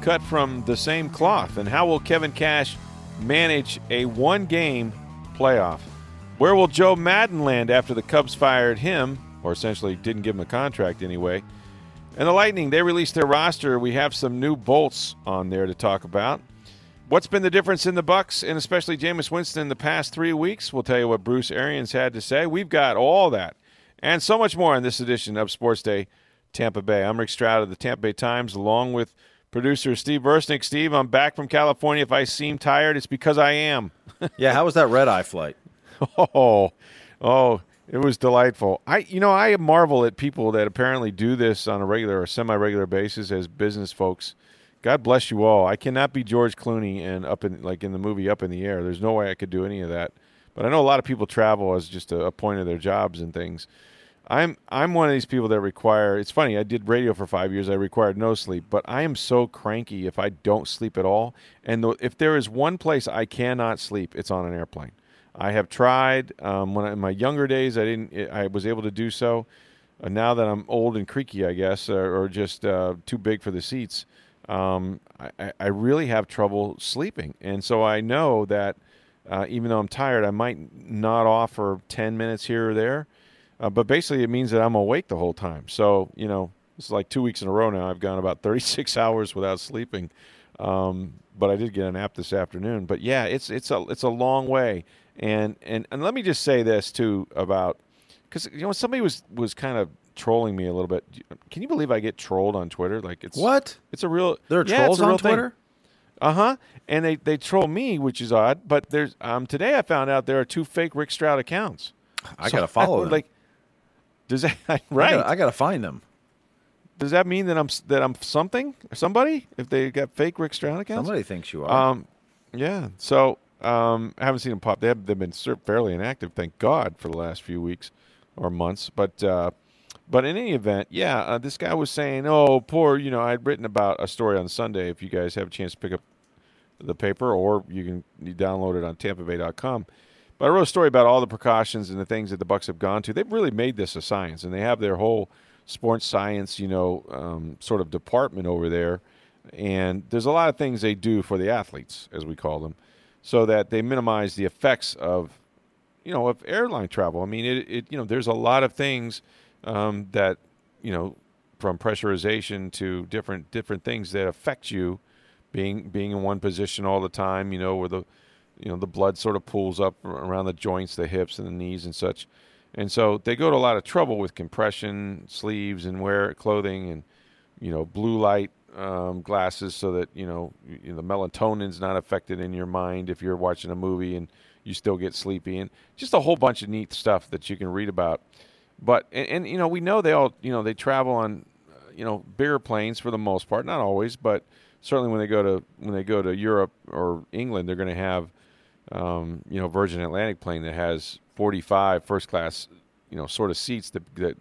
cut from the same cloth? And how will Kevin Cash manage a one game playoff? Where will Joe Maddon land after the Cubs fired him, or essentially didn't give him a contract anyway? And the Lightning, they released their roster. We have some new bolts on there to talk about. What's been the difference in the Bucks and especially Jameis Winston in the past three weeks? We'll tell you what Bruce Arians had to say. We've got all that and so much more on this edition of Sports Day Tampa Bay. I'm Rick Stroud of the Tampa Bay Times, along with producer Steve Versnick. Steve, I'm back from California. If I seem tired, it's because I am. yeah, how was that red eye flight? Oh, oh, it was delightful. I, you know, I marvel at people that apparently do this on a regular or semi-regular basis as business folks. God bless you all. I cannot be George Clooney and up in like in the movie Up in the Air. There's no way I could do any of that. But I know a lot of people travel as just a, a point of their jobs and things. I'm I'm one of these people that require. It's funny. I did radio for five years. I required no sleep, but I am so cranky if I don't sleep at all. And if there is one place I cannot sleep, it's on an airplane. I have tried. Um, when I, in my younger days, I didn't. I was able to do so. Uh, now that I'm old and creaky, I guess, or, or just uh, too big for the seats, um, I, I, really have trouble sleeping. And so I know that uh, even though I'm tired, I might not off for ten minutes here or there uh, but basically, it means that I'm awake the whole time. So, you know, it's like two weeks in a row now. I've gone about 36 hours without sleeping. Um, but I did get a nap this afternoon. But yeah, it's it's a it's a long way. And and and let me just say this too about because you know somebody was was kind of trolling me a little bit. Can you believe I get trolled on Twitter? Like it's what? It's a real. There are yeah, trolls on Twitter. Uh huh. And they they troll me, which is odd. But there's um today I found out there are two fake Rick Stroud accounts. I so gotta follow them. Like does that right? I gotta, find them. Does that mean that I'm that I'm something or somebody? If they got fake Rick Stroud accounts, somebody thinks you are. Um, yeah. So um, I haven't seen them pop. They have they've been fairly inactive, thank God, for the last few weeks or months. But uh, but in any event, yeah, uh, this guy was saying, "Oh, poor," you know, I'd written about a story on Sunday. If you guys have a chance to pick up the paper, or you can you download it on TampaBay.com. But I wrote a story about all the precautions and the things that the Bucks have gone to. They've really made this a science, and they have their whole sports science, you know, um, sort of department over there. And there's a lot of things they do for the athletes, as we call them, so that they minimize the effects of, you know, of airline travel. I mean, it, it you know, there's a lot of things um, that, you know, from pressurization to different different things that affect you, being being in one position all the time. You know, where the you know the blood sort of pools up around the joints, the hips, and the knees and such. And so they go to a lot of trouble with compression sleeves and wear clothing and you know blue light um, glasses so that you know, you know the melatonin's not affected in your mind if you're watching a movie and you still get sleepy and just a whole bunch of neat stuff that you can read about. But and, and you know we know they all you know they travel on you know bigger planes for the most part, not always, but certainly when they go to when they go to Europe or England, they're going to have um, you know, Virgin Atlantic plane that has 45 first class, you know, sort of seats that, that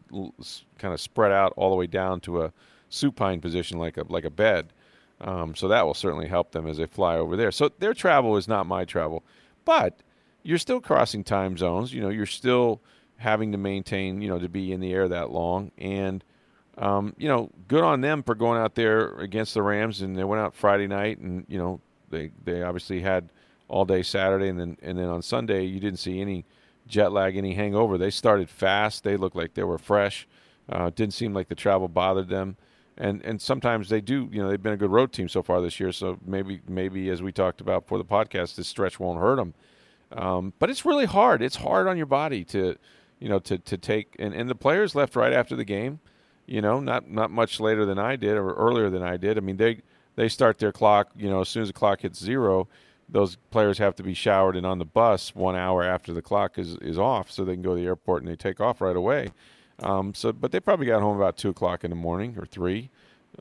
kind of spread out all the way down to a supine position like a like a bed. Um, so that will certainly help them as they fly over there. So their travel is not my travel, but you're still crossing time zones. You know, you're still having to maintain, you know, to be in the air that long. And, um, you know, good on them for going out there against the Rams. And they went out Friday night, and you know, they they obviously had all day Saturday, and then and then on Sunday you didn't see any jet lag, any hangover. They started fast. They looked like they were fresh. Uh, didn't seem like the travel bothered them. And and sometimes they do. You know, they've been a good road team so far this year. So maybe maybe as we talked about for the podcast, this stretch won't hurt them. Um, but it's really hard. It's hard on your body to, you know, to to take. And, and the players left right after the game. You know, not not much later than I did or earlier than I did. I mean, they they start their clock. You know, as soon as the clock hits zero those players have to be showered and on the bus one hour after the clock is, is off, so they can go to the airport and they take off right away. Um, so, but they probably got home about two o'clock in the morning or three.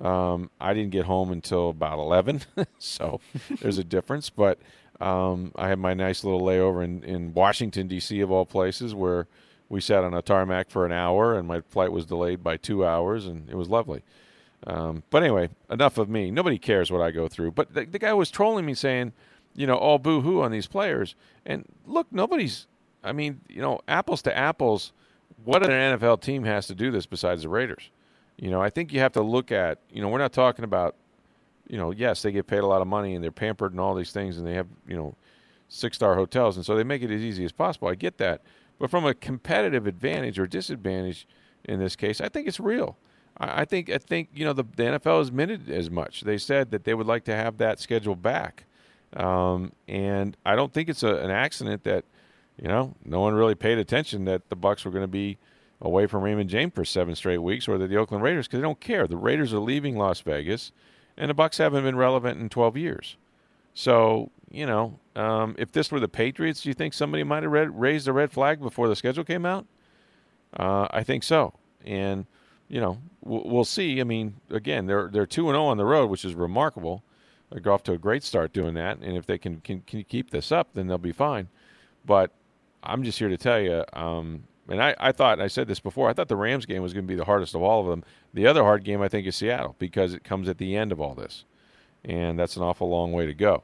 Um, I didn't get home until about eleven, so there's a difference. But um, I had my nice little layover in, in Washington D.C. of all places, where we sat on a tarmac for an hour, and my flight was delayed by two hours, and it was lovely. Um, but anyway, enough of me. Nobody cares what I go through. But the, the guy was trolling me, saying, you know, all boo hoo on these players. And look, nobody's. I mean, you know, apples to apples what an NFL team has to do this besides the Raiders. You know, I think you have to look at, you know, we're not talking about, you know, yes, they get paid a lot of money and they're pampered and all these things and they have, you know, six star hotels and so they make it as easy as possible. I get that. But from a competitive advantage or disadvantage in this case, I think it's real. I, think I think, you know, the, the NFL has admitted as much. They said that they would like to have that schedule back. Um, and I don't think it's a, an accident that – you know, no one really paid attention that the Bucks were going to be away from Raymond James for seven straight weeks, or that the Oakland Raiders, because they don't care. The Raiders are leaving Las Vegas, and the Bucks haven't been relevant in 12 years. So, you know, um, if this were the Patriots, do you think somebody might have raised a red flag before the schedule came out? Uh, I think so. And, you know, we'll, we'll see. I mean, again, they're they're two and zero oh on the road, which is remarkable. They go off to a great start doing that, and if they can, can can keep this up, then they'll be fine. But I'm just here to tell you. Um, and I, I thought, I said this before, I thought the Rams game was going to be the hardest of all of them. The other hard game, I think, is Seattle because it comes at the end of all this. And that's an awful long way to go.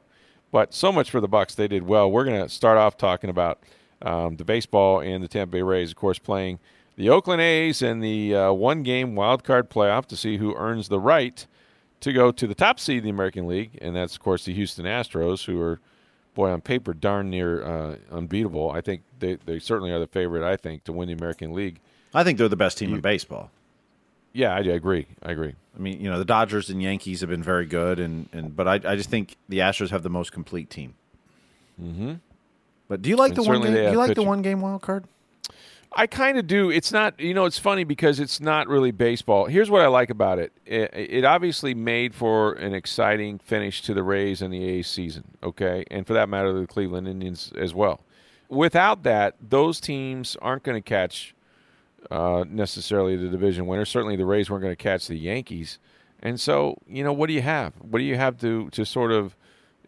But so much for the Bucks. They did well. We're going to start off talking about um, the baseball and the Tampa Bay Rays, of course, playing the Oakland A's in the uh, one game wild card playoff to see who earns the right to go to the top seed in the American League. And that's, of course, the Houston Astros, who are boy, on paper, darn near uh, unbeatable. I think they, they certainly are the favorite, I think, to win the American League. I think they're the best team you, in baseball. Yeah, I, I, agree. I agree. I mean, you know, the Dodgers and Yankees have been very good, and, and but I, I just think the Astros have the most complete team. Mm-hmm. But do you like and the one game? Do you like pitching. the one game wild card? I kind of do. It's not, you know, it's funny because it's not really baseball. Here's what I like about it. it. it. obviously made for an exciting finish to the Rays and the A's season, okay? And for that matter, the Cleveland Indians as well. Without that, those teams aren't going to catch uh, necessarily the division winner. Certainly the Rays weren't going to catch the Yankees. And so, you know, what do you have? What do you have to, to sort of,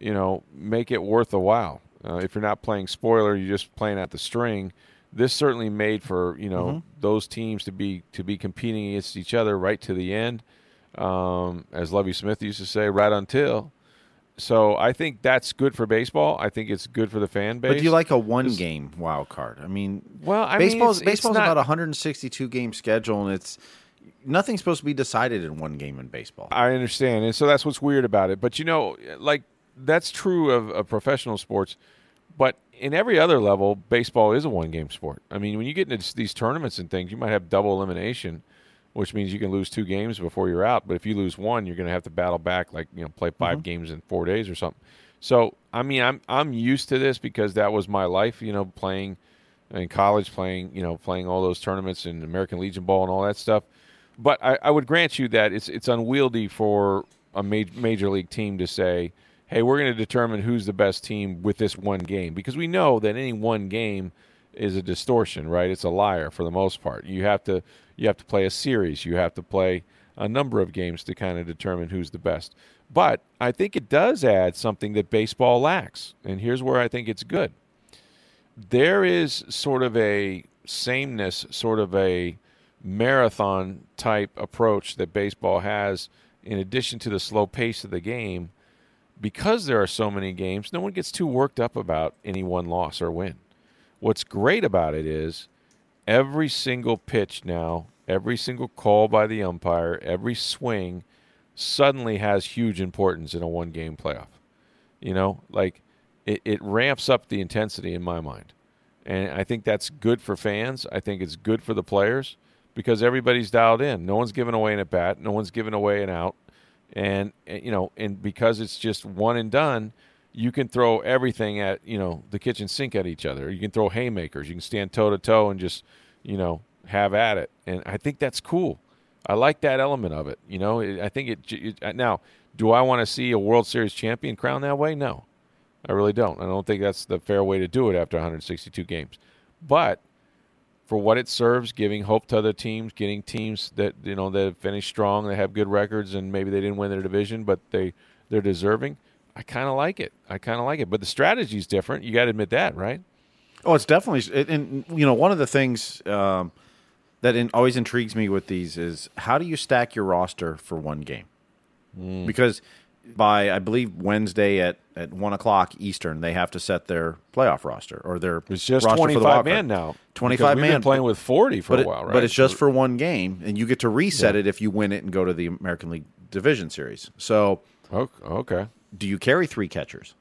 you know, make it worth a while? Uh, if you're not playing spoiler, you're just playing at the string – this certainly made for you know mm-hmm. those teams to be to be competing against each other right to the end, um, as Lovie Smith used to say, right until. So I think that's good for baseball. I think it's good for the fan base. But do you like a one game wild card? I mean, well, I baseball's mean, it's, baseball's it's not, about 162 game schedule, and it's nothing's supposed to be decided in one game in baseball. I understand, and so that's what's weird about it. But you know, like that's true of, of professional sports. But in every other level, baseball is a one game sport. I mean, when you get into these tournaments and things, you might have double elimination, which means you can lose two games before you're out. But if you lose one, you're going to have to battle back, like you know, play 5 mm-hmm. games in four days or something. So, I mean, I'm I'm used to this because that was my life. You know, playing in college, playing you know, playing all those tournaments and American Legion ball and all that stuff. But I, I would grant you that it's it's unwieldy for a major, major league team to say hey, we're going to determine who's the best team with this one game because we know that any one game is a distortion, right? It's a liar for the most part. You have to you have to play a series. You have to play a number of games to kind of determine who's the best. But I think it does add something that baseball lacks. And here's where I think it's good. There is sort of a sameness, sort of a marathon type approach that baseball has in addition to the slow pace of the game because there are so many games, no one gets too worked up about any one loss or win. What's great about it is every single pitch now, every single call by the umpire, every swing suddenly has huge importance in a one game playoff. You know, like it, it ramps up the intensity in my mind. And I think that's good for fans. I think it's good for the players because everybody's dialed in. No one's giving away an at bat, no one's giving away an out and eh, you know, and because it's just one and done, you can throw everything at you know the kitchen sink at each other. You can throw haymakers. You can stand toe to toe and just you know have at it. And I think that's cool. I like that element of it. You know, I think it, it now. Do I want to see a World Series champion crown that way? No, I really don't. I don't think that's the fair way to do it after 162 games. But for what it serves, giving hope to other teams, getting teams that you know that finish strong, they have good records, and maybe they didn't win their division, but they they're deserving. I kind of like it. I kind of like it. But the strategy's different. You got to admit that, right? Oh, it's definitely, it- and you know, one of the things um, that in, always intrigues me with these is how do you stack your roster for one game? Mm. Because by I believe Wednesday at, at one o'clock Eastern, they have to set their playoff roster or their It's just the 25 man now. Twenty five man Been playing with 40 for but a while, right? But it's just for one game, and you get to reset it if you win it and go to the American League Division Series. So, okay. do you carry three catchers?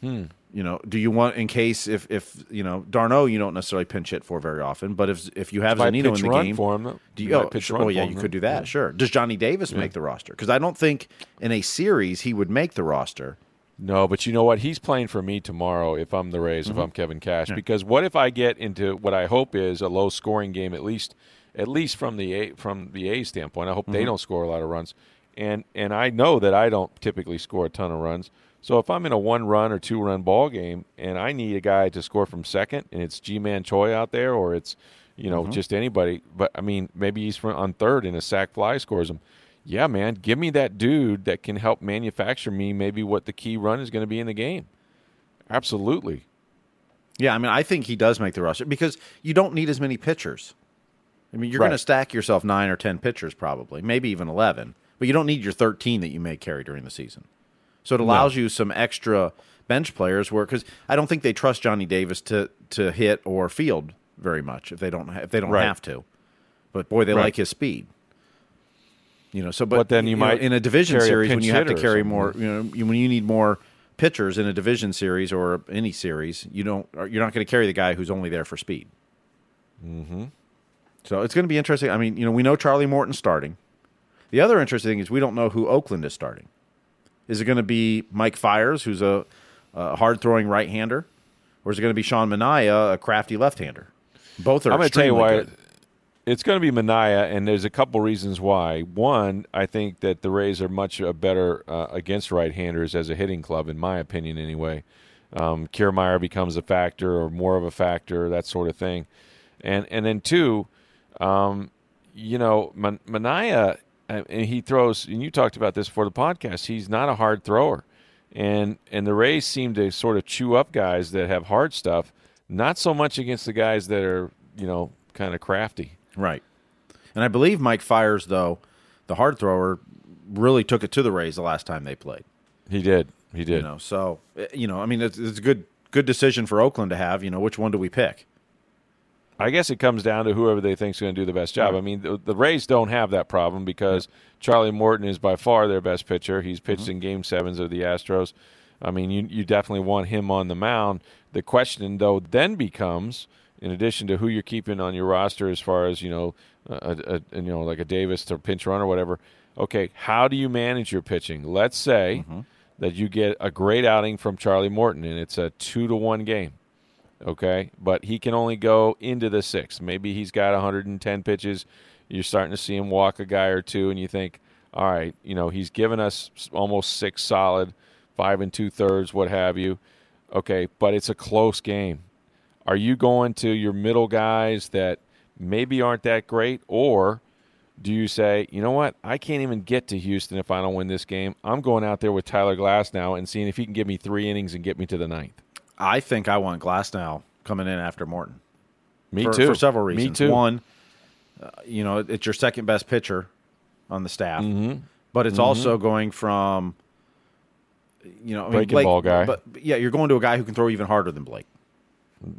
Hmm. You know, do you want in case if if you know d'Arnaud, you don't necessarily pinch hit for very often, but if if you have Zunino in the game, for him, do You? Oh, pitch sure. run oh yeah, you him, could do yeah. that. Sure. Does Johnny Davis make the roster? Because I don't think in a series he would make the roster. No, but you know what? He's playing for me tomorrow if I'm the Rays, Mm-hmm. if I'm Kevin Cash. Because what if I get into what I hope is a low scoring game, at least at least from the A from the A standpoint. I hope Mm-hmm. they don't score a lot of runs. And and I know that I don't typically score a ton of runs. So if I'm in a one run or two run ball game and I need a guy to score from second and it's Ji-Man Choi out there or it's you know, mm-hmm. just anybody, but I mean maybe he's on third and a sack fly scores him. Yeah, man, give me that dude that can help manufacture me maybe what the key run is going to be in the game. Absolutely. Yeah, I mean, I think he does make the roster because you don't need as many pitchers. I mean, you're going to stack yourself nine or ten pitchers, probably, maybe even eleven, but you don't need your thirteen that you may carry during the season. So it allows you some extra bench players where because I don't think they trust Johnny Davis to to hit or field very much if they don't if they don't Right. have to. But boy, they Right. like his speed. You know, so but, But then you know, might in a division carry a series when you have to carry more, you know, you- when you need more pitchers in a division series or any series, you don't you're not going to carry the guy who's only there for speed. Mm-hmm. So it's going to be interesting. I mean, you know, we know Charlie Morton's starting. The other interesting thing is we don't know who Oakland is starting. Is it going to be Mike Fiers, who's a, a hard throwing right hander, or is it going to be Sean Manaea, a crafty left hander? Both are. I'm going to tell you why. good. It's going to be Manaea, and there's a couple reasons why. One, I think that the Rays are much uh, better uh, against right-handers as a hitting club, in my opinion, anyway. Um, Kiermaier becomes a factor, or more of a factor, that sort of thing. And and then two, um, you know, Man- Manaea, and he throws. And you talked about this for the podcast. He's not a hard thrower, and and the Rays seem to sort of chew up guys that have hard stuff. Not so much against the guys that are you know kind of crafty. Right. And I believe Mike Fiers, though, the hard thrower, really took it to the Rays the last time they played. He did. He did. You know, so eh, you know, I mean, it's, it's a good good decision for Oakland to have. You know, which one do we pick? I guess it comes down to whoever they think is going to do the best job. I mean, the, the Rays don't have that problem because Charlie Morton is by far their best pitcher. He's pitched mm-hmm. in Game Sevens of the Astros. I mean, you you definitely want him on the mound. The question, though, then becomes, in addition to who you're keeping on your roster, as far as you know, a, a, you know, like a Davis to pinch run or whatever. Okay, how do you manage your pitching? Let's say mm-hmm. that you get a great outing from Charlie Morton, and it's a two to one game okay? But he can only go into the sixth. Maybe he's got 110 pitches. You're starting to see him walk a guy or two, and you think, all right, you know, he's given us almost six solid, five and two thirds, what have you. Okay, but it's a close game. Are you going to your middle guys that maybe aren't that great, or do you say, you know what, I can't even get to Houston if I don't win this game? I'm going out there with Tyler Glasnow and seeing if he can give me three innings and get me to the ninth. I think I want Glasnow coming in after Morton. Me for, too. For several reasons. Me too. One, uh, you know, it's your second best pitcher on the staff, Mm-hmm. but it's also going from, you know, I mean, Breaking Blake, ball guy. But but yeah, you're going to a guy who can throw even harder than Blake.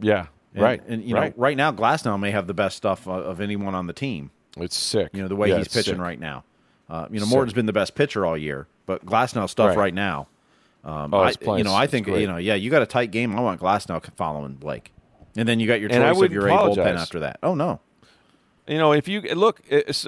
Yeah, And, right. And you right. know, right now Glasnow may have the best stuff of, of anyone on the team. it's sick. You know, the way Yeah, he's pitching sick. right now. Uh, you know, Sick. Morton's been the best pitcher all year, but Glasnow stuff Right. right, now. Um, Oh, I, you know, I think you know, yeah, you got a tight game. I want Glasnow following Blake, and then you got your choice of your A bullpen after that. Oh no, You know, if you look,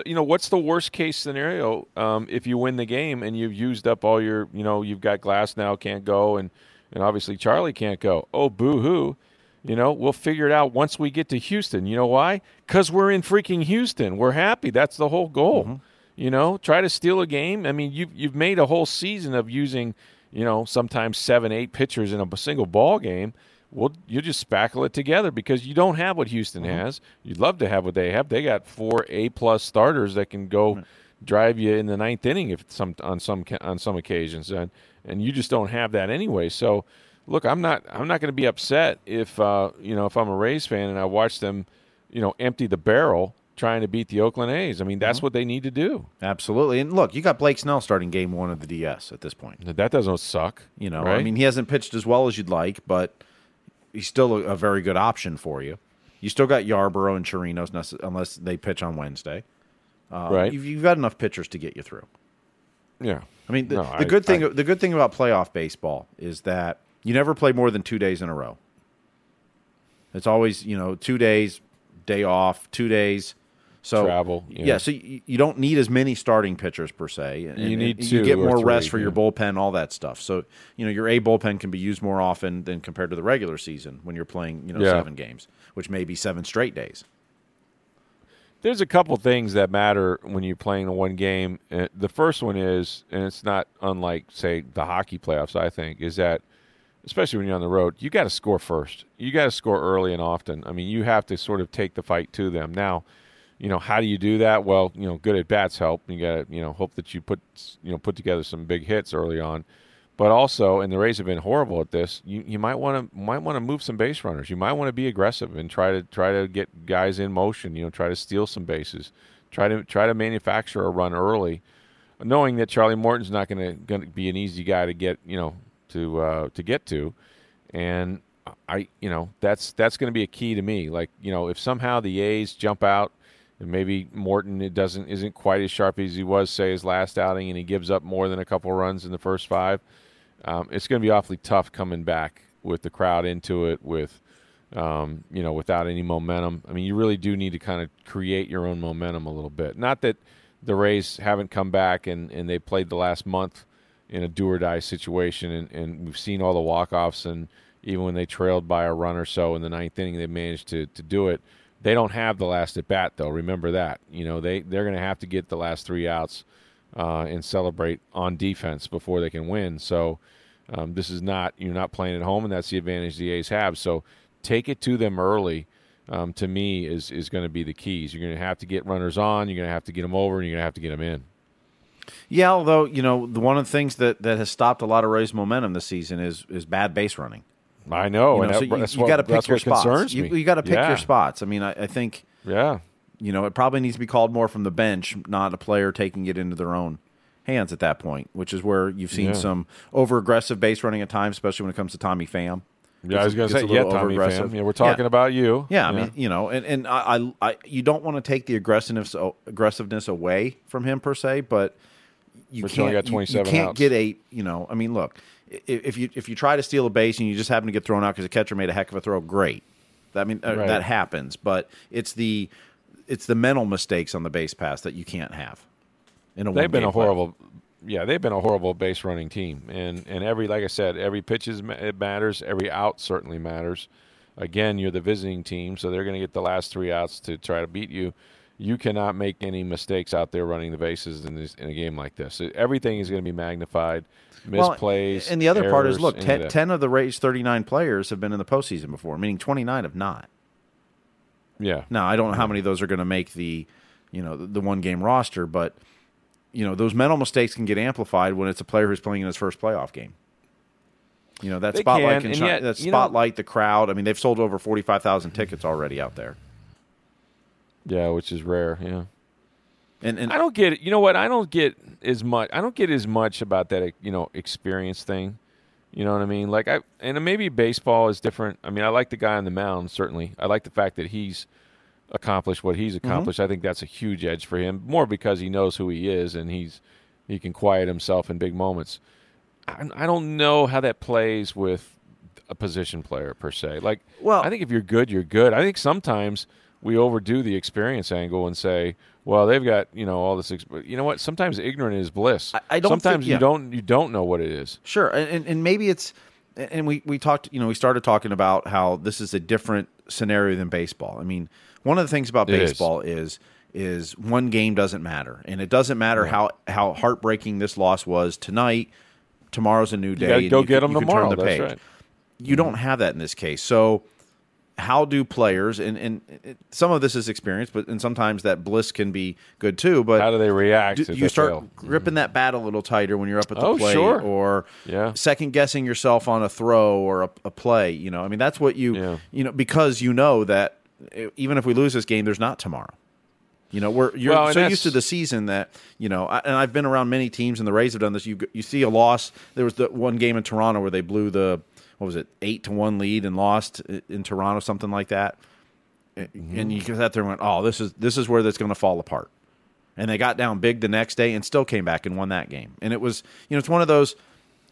you know, what's the worst case scenario um, if you win the game and you've used up all your, you know, you've got Glasnow can't go, and and obviously Charlie can't go. Oh, boo hoo. You know, we'll figure it out once we get to Houston. You know why? Because we're in freaking Houston. We're happy. That's the whole goal. You know, try to steal a game. I mean, you've you've made a whole season of using, you know, sometimes seven, eight pitchers in a single ball game, well, you just spackle it together because you don't have what Houston Mm-hmm. has. You'd love to have what they have. They got four A plus starters that can go drive you in the ninth inning if some on some on some occasions, and and you just don't have that anyway. So, look, I'm not I'm not going to be upset if uh, you know if I'm a Rays fan and I watch them, you know, empty the barrel trying to beat the Oakland A's. I mean, that's what they need to do. Absolutely. And look, you got Blake Snell starting game one of the DS at this point. That doesn't suck. You know, right? I mean, he hasn't pitched as well as you'd like, but he's still a, a very good option for you. You still got Yarborough and Chirinos unless they pitch on Wednesday. Uh, Right. You've, you've got enough pitchers to get you through. yeah. I mean, the, No, the I- good thing I- the good thing about playoff baseball is that you never play more than two days in a row. It's always you know two days, day off, two days. So Travel, yeah. yeah. So you, you don't need as many starting pitchers per se. And, You need you two get more three, rest for your bullpen, all that stuff. So you know your A bullpen can be used more often than compared to the regular season when you're playing you know Yeah. seven games, which may be seven straight days. There's a couple things that matter when you're playing a one game. Uh, The first one is, and it's not unlike, say, the hockey playoffs, I think, is that, especially when you're on the road, you got to score first. You got to score early and often. I mean, you have to sort of take the fight to them. Now, you know, how do you do that? Well, you know, good at bats help. You got to, you know, hope that you put, you know, put together some big hits early on. But also, and the Rays have been horrible at this. You, you might want to might want to move some base runners. You might want to be aggressive and try to try to get guys in motion. You know, try to steal some bases. Try to try to manufacture a run early, knowing that Charlie Morton's not going to going to be an easy guy to get you know to uh, to get to, and I you know that's that's going to be a key to me. Like you know if somehow the A's jump out maybe Morton it doesn't isn't quite as sharp as he was say his last outing and he gives up more than a couple runs in the first five, um, it's going to be awfully tough coming back with the crowd into it with um, you know without any momentum. I mean you really do need to kind of create your own momentum a little bit. Not that the Rays haven't come back and, and they played the last month in a do or die situation and, and we've seen all the walk offs and even when they trailed by a run or so in the ninth inning they managed to, to do it. They don't have the last at bat though. Remember that. You know, they, they're gonna have to get the last three outs uh, and celebrate on defense before they can win. So um, this is not you're not playing at home and that's the advantage the A's have. So take it to them early. Um, to me, is is going to be the keys. You're going to have to get runners on. You're going to have to get them over, and you're going to have to get them in. Yeah, although you know the one of the things that, that has stopped a lot of Rays momentum this season is is bad base running. I know, You and know, that, so you, that's you got to pick your spots. You, you got to pick yeah. your spots. I mean, I, I think Yeah, you know it probably needs to be called more from the bench, not a player taking it into their own hands at that point. Which is where you've seen Yeah. some over aggressive base running at times, especially when it comes to Tommy Pham. yeah. I was going to say, yeah, little Tommy. Pham. Yeah, we're talking Yeah. about you. Yeah, I mean, you know, and and I, I, I you don't want to take the aggressiveness aggressiveness away from him per se, but you you can't got you- you, can't outs. get a you know. I mean, look, if you if you try to steal a base and you just happen to get thrown out because the catcher made a heck of a throw, great. I mean, uh, Right. that happens, but it's the it's the mental mistakes on the base pass that you can't have. In a they've been a horrible. Yeah, they've been a horrible base running team, and and every like I said, every pitch is it matters. Every out certainly matters. Again, you're the visiting team, so they're going to get the last three outs to try to beat you. You cannot make any mistakes out there running the bases in this in a game like this. Everything is going to be magnified. Well, Misplays. and the other part is look, 10, 10 of the Rays' 39 players have been in the postseason before, meaning 29 have not. Yeah, Now I don't know how many of those are going to make the, you know, the, the one game roster, but you know those mental mistakes can get amplified when it's a player who's playing in his first playoff game. You know that They spotlight can, can, and shine, yet, that you know- spotlight the crowd. I mean, they've sold over forty five thousand tickets already out there, yeah, which is rare. Yeah. and and I don't get. You know what? I don't get as much. I don't get as much about that. You know, experience thing. You know what I mean? Like I and maybe baseball is different. I mean, I like the guy on the mound. Certainly, I like the fact that he's accomplished what he's mm-hmm. accomplished. I think that's a huge edge for him. More because he knows who he is and he's he can quiet himself in big moments. I, I don't know how that plays with a position player per se. Like, Well- I think if you're good, you're good. I think sometimes we overdo the experience angle and say, well, they've got you know all this. Ex-. You know what? Sometimes ignorant is bliss. I- I don't think- Sometimes yeah. you don't you don't know what it is. Sure, and, and, maybe it's, and we, we talked, you know, we started talking about how this is a different scenario than baseball. I mean, one of the things about It is. baseball is is one game doesn't matter, and it doesn't matter how how heartbreaking this loss was tonight. tomorrow's a new day. go you get can- 'em you can tomorrow, Turn the page. right. You don't mm-hmm. have that in this case. So, how do players and and it, some of this is experience, but and sometimes that bliss can be good too. But How do they react do you they start fail? gripping that bat a little tighter when you're up at the Oh, plate, sure. or Yeah. second guessing yourself on a throw or a, a play. You know, I mean, that's what you Yeah. you know because you know that eh, even if we lose this game, there's not tomorrow. You know, we're you're Well, so used to the season that you know, I, and I've been around many teams, and the Rays have done this. You you see a loss. There was the one game in Toronto where they blew the what was it eight to one lead and lost in Toronto, something like that. Mm-hmm. And you sat there and went, "Oh, this is this is where that's going to fall apart." And they got down big the next day and still came back and won that game. And it was you know it's one of those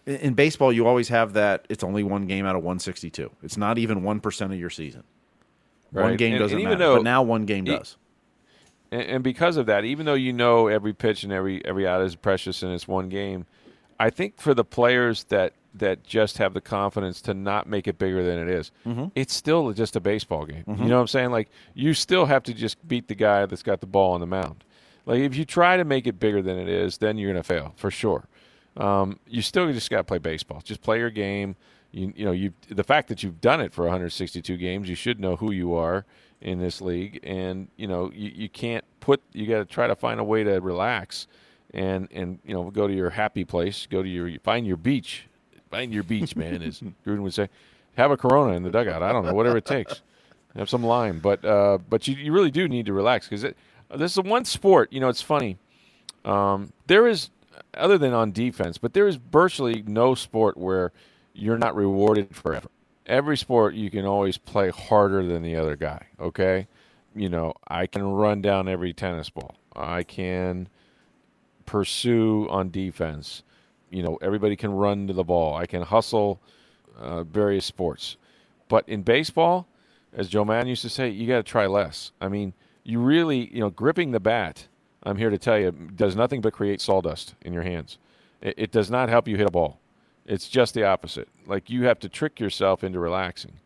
in- baseball you always have that it's only one game out of 162. It's not even one percent of your season. One game And- doesn't and even matter, though- but now one game e- does. and, and because of that, even though you know every pitch and every every out is precious and it's one game, I think for the players that that just have the confidence to not make it bigger than it is, it's still just a baseball game. You know what I'm saying? Like you still have to just beat the guy that's got the ball on the mound. Like if you try to make it bigger than it is, then you're going to fail for sure. Um, you still just got to play baseball. Just play your game. You, you know, you the fact that you've done it for 162 games, you should know who you are in this league, and you know you, you can't put. You got to try to find a way to relax, and and you know go to your happy place, go to your find your beach, find your beach, man. As Gruden would say, have a Corona in the dugout. I don't know, whatever it takes. Have some lime, but uh, but you, you really do need to relax because this is the one sport. You know, it's funny. Um, there is, other than on defense, but there is virtually no sport where you're not rewarded forever. Every sport you can always play harder than the other guy. Okay, you know I can run down every tennis ball. I can pursue on defense. You know everybody can run to the ball. I can hustle uh, various sports, but in baseball, as Joe Maddon used to say, you got to try less. I mean, you really, you know, gripping the bat. I'm here to tell you, does nothing but create sawdust in your hands. It, it does not help you hit a ball. It's just the opposite. Like you have to trick yourself into relaxing,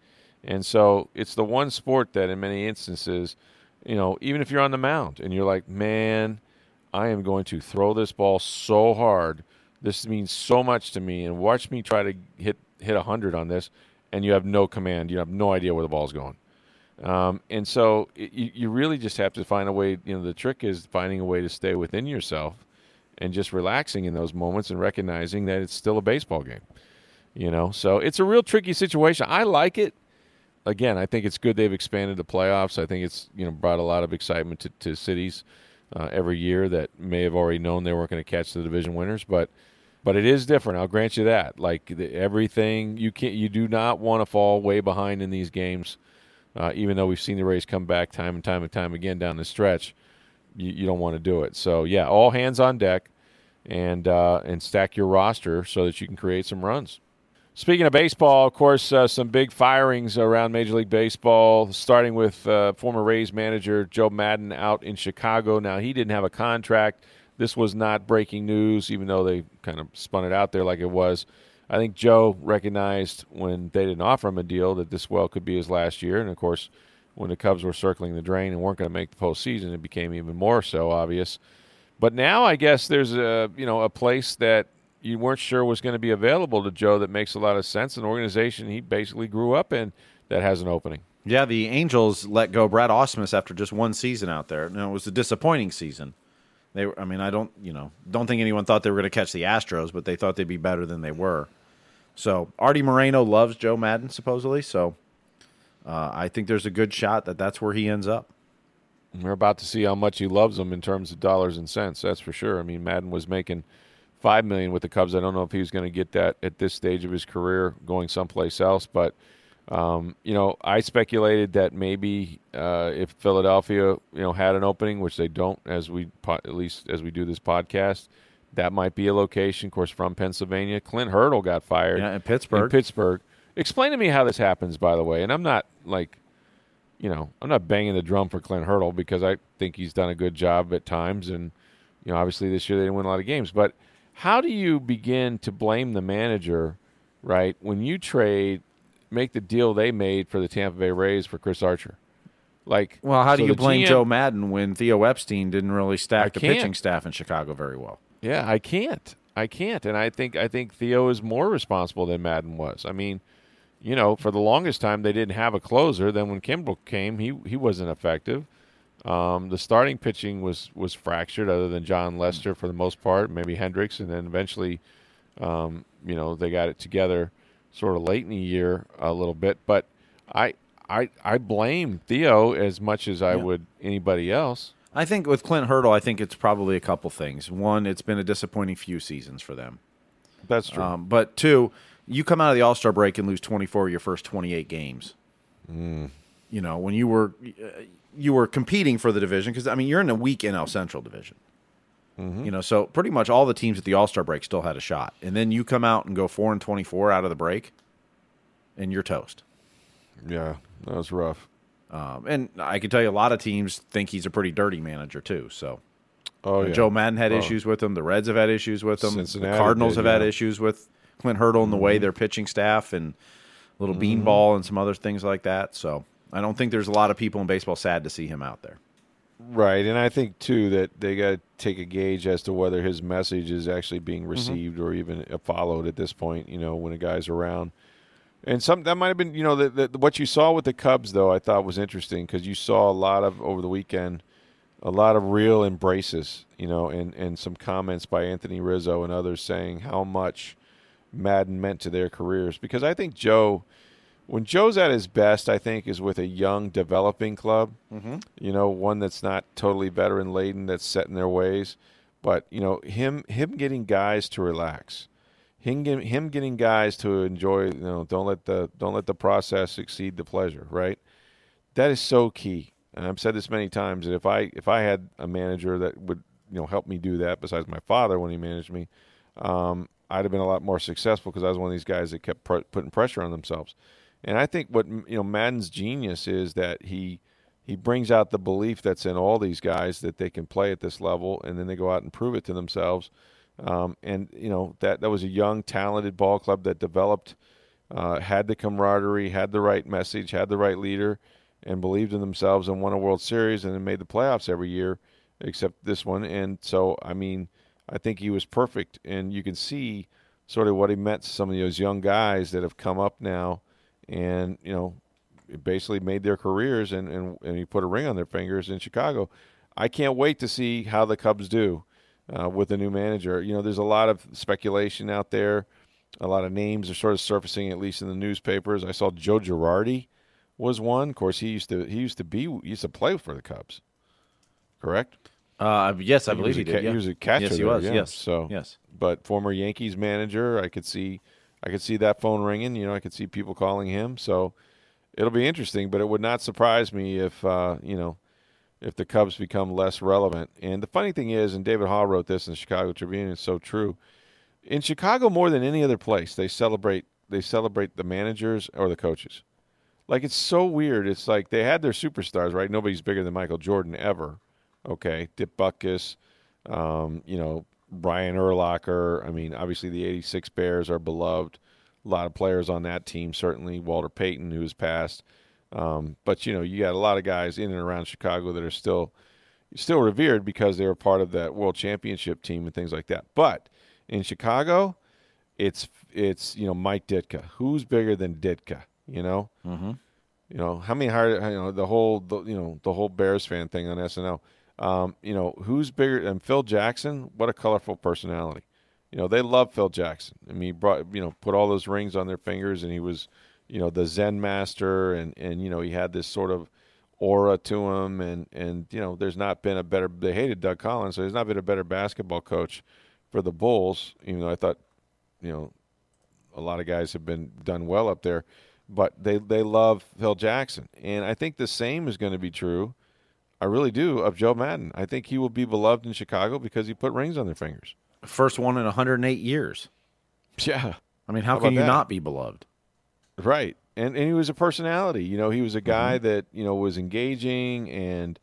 and so it's the one sport that, in many instances, you know, even if you're on the mound and you're like, man, I am going to throw this ball so hard. This means so much to me, and watch me try to hit hit a hundred on this, and you have no command. You have no idea where the ball's going. Um, and so it, you, you really just have to find a way. You know, the trick is finding a way to stay within yourself and just relaxing in those moments and recognizing that it's still a baseball game. You know, so it's a real tricky situation. I like it. Again, I think it's good they've expanded the playoffs. I think it's you know brought a lot of excitement to, to cities uh, every year that may have already known they weren't going to catch the division winners, but but it is different. I'll grant you that. Like the, everything, you can't, you do not want to fall way behind in these games. Uh, even though we've seen the Rays come back time and time and time again down the stretch, you, you don't want to do it. So yeah, all hands on deck, and uh, and stack your roster so that you can create some runs. Speaking of baseball, of course, uh, some big firings around Major League Baseball, starting with uh, former Rays manager Joe Maddon out in Chicago. Now, he didn't have a contract. This was not breaking news, even though they kind of spun it out there like it was. I think Joe recognized when they didn't offer him a deal that this well could be his last year. And, of course, when the Cubs were circling the drain and weren't going to make the postseason, it became even more so obvious. But now I guess there's a you know a place that you weren't sure was going to be available to Joe that makes a lot of sense. An organization he basically grew up in that has an opening. Yeah, the Angels let go Brad Ausmus after just one season out there. Now it was a disappointing season. They, were, I mean, I don't, you know, don't think anyone thought they were going to catch the Astros, but they thought they'd be better than they were. So Artie Moreno loves Joe Maddon supposedly. So uh, I think there's a good shot that that's where he ends up. We're about to see how much he loves them in terms of dollars and cents. That's for sure. I mean, Maddon was making five million with the Cubs. I don't know if he was going to get that at this stage of his career, going someplace else. But um, you know, I speculated that maybe uh, if Philadelphia, you know, had an opening, which they don't, as we po- at least as we do this podcast, that might be a location. Of course, from Pennsylvania, Clint Hurdle got fired Yeah, in Pittsburgh. In Pittsburgh. Explain to me how this happens, by the way. And I'm not like you know, I'm not banging the drum for Clint Hurdle because I think he's done a good job at times, and you know, obviously this year they didn't win a lot of games. But how do you begin to blame the manager, right, when you trade, make the deal they made for the Tampa Bay Rays for Chris Archer? Like, Well, how do so you blame GM Joe Maddon when Theo Epstein didn't really I stack the can't. pitching staff in Chicago very well? Yeah, I can't. I can't, and I think I think Theo is more responsible than Maddon was. I mean, you know, for the longest time they didn't have a closer. Then when Kimbrel came, he he wasn't effective. Um, the starting pitching was was fractured, other than Jon Lester for the most part, maybe Hendricks, and then eventually, um, you know, they got it together sort of late in the year a little bit. But I I I blame Theo as much as I Yeah. would anybody else. I think with Clint Hurdle, I think it's probably a couple things. One, it's been a disappointing few seasons for them. That's true. Um, but two, you come out of the All Star break and lose 24 of your first 28 games. Mm. You know, when you were uh, you were competing for the division because I mean you're in a weak NL Central division. Mm-hmm. You know, so pretty much all the teams at the All Star break still had a shot, and then you come out and go four and 24 out of the break, and you're toast. yeah, that was rough. Um, and I can tell you, a lot of teams think he's a pretty dirty manager too. So Oh yeah, Joe Maddon had Oh. issues with him. The Reds have had issues with him. Cincinnati the Cardinals did, have had issues with Clint Hurdle and the Mm-hmm. way their pitching staff and little beanball and some other things like that. So I don't think there's a lot of people in baseball sad to see him out there. Right, and I think too that they got to take a gauge as to whether his message is actually being mm-hmm. received or even followed at this point. You know, when a guy's around, and some that might have been you know the, the, what you saw with the Cubs though I thought was interesting because you saw a lot of over the weekend, a lot of real embraces. You know, and and some comments by Anthony Rizzo and others saying how much Maddon meant to their careers because I think Joe. When Joe's at his best, I think is with a young, developing club you know, one that's not totally veteran laden, that's set in their ways. But you know, him him getting guys to relax, him him getting guys to enjoy. You know, don't let the don't let the process exceed the pleasure. Right, that is so key. And I've said this many times that if I if I had a manager that would you know help me do that, besides my father when he managed me, um, I'd have been a lot more successful because I was one of these guys that kept pr- putting pressure on themselves. And I think what you know Maddon's genius is that he he brings out the belief that's in all these guys that they can play at this level, and then they go out and prove it to themselves. Um, and you know that that was a young, talented ball club that developed, uh, had the camaraderie, had the right message, had the right leader, and believed in themselves and won a World Series and then made the playoffs every year, except this one. And so, I mean, I think he was perfect, and you can see sort of what he meant to some of those young guys that have come up now, and you know, basically made their careers, and and, and he put a ring on their fingers in Chicago. I can't wait to see how the Cubs do uh, with the new manager. You know, there's a lot of speculation out there. A lot of names are sort of surfacing, at least in the newspapers. I saw Joe Girardi was one. Of course, he used to he used to be he used to play for the Cubs. Correct. Uh, yes, I He believe a he ca- did. yeah. He was a catcher. Yes, he there, was. yeah. Yes. So yes. but former Yankees manager, I could see, I could see that phone ringing. You know, I could see people calling him. So it'll be interesting. But it would not surprise me if uh, you know if the Cubs become less relevant. And the funny thing is, and David Haugh wrote this in the Chicago Tribune. It's so true. In Chicago, more than any other place, they celebrate they celebrate the managers or the coaches. Like it's so weird. It's like they had their superstars, right? Nobody's bigger than Michael Jordan ever. Okay, Dick Butkus, um, you know, Brian Urlacher. I mean, obviously the '86 Bears are beloved. A lot of players on that team, certainly Walter Payton, who's passed. Um, but you know, you got a lot of guys in and around Chicago that are still still revered because they were part of that World Championship team and things like that. But in Chicago, it's it's you know Mike Ditka. Who's bigger than Ditka? You know, Mm-hmm. you know how many hard you know the whole the, you know the whole Bears fan thing on SNL. Um, you know who's bigger than Phil Jackson? What a colorful personality. You know they love Phil Jackson. I mean, he brought you know put all those rings on their fingers, and he was you know the Zen master, and and you know he had this sort of aura to him, and and you know there's not been a better. They hated Doug Collins, so there's not been a better basketball coach for the Bulls. Even though I thought you know a lot of guys have been done well up there, but they they love Phil Jackson, and I think the same is going to be true. I really do of Joe Maddon. I think he will be beloved in Chicago because he put rings on their fingers. First one in 108 years. Yeah, I mean, how, How can you that? not be beloved? right. And and he was a personality. You know, he was a guy that you know was engaging and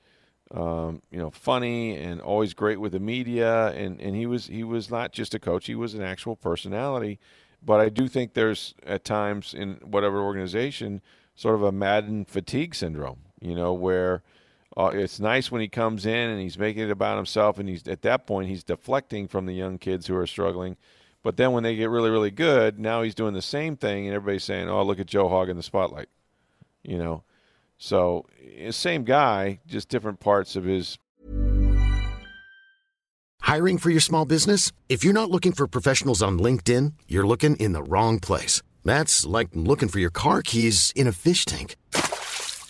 um, you know funny and always great with the media. And and he was he was not just a coach. He was an actual personality. But I do think there's at times in whatever organization sort of a Maddon fatigue syndrome. You know, where uh, it's nice when he comes in and he's making it about himself, and he's at that point he's deflecting from the young kids who are struggling. But then when they get really, really good, now he's doing the same thing, and everybody's saying, "Oh, look at Joe Hogg in the spotlight," you know. So eh, same guy, just different parts of his Hiring for your small business? If you're not looking for professionals on LinkedIn, you're looking in the wrong place. That's like looking for your car keys in a fish tank.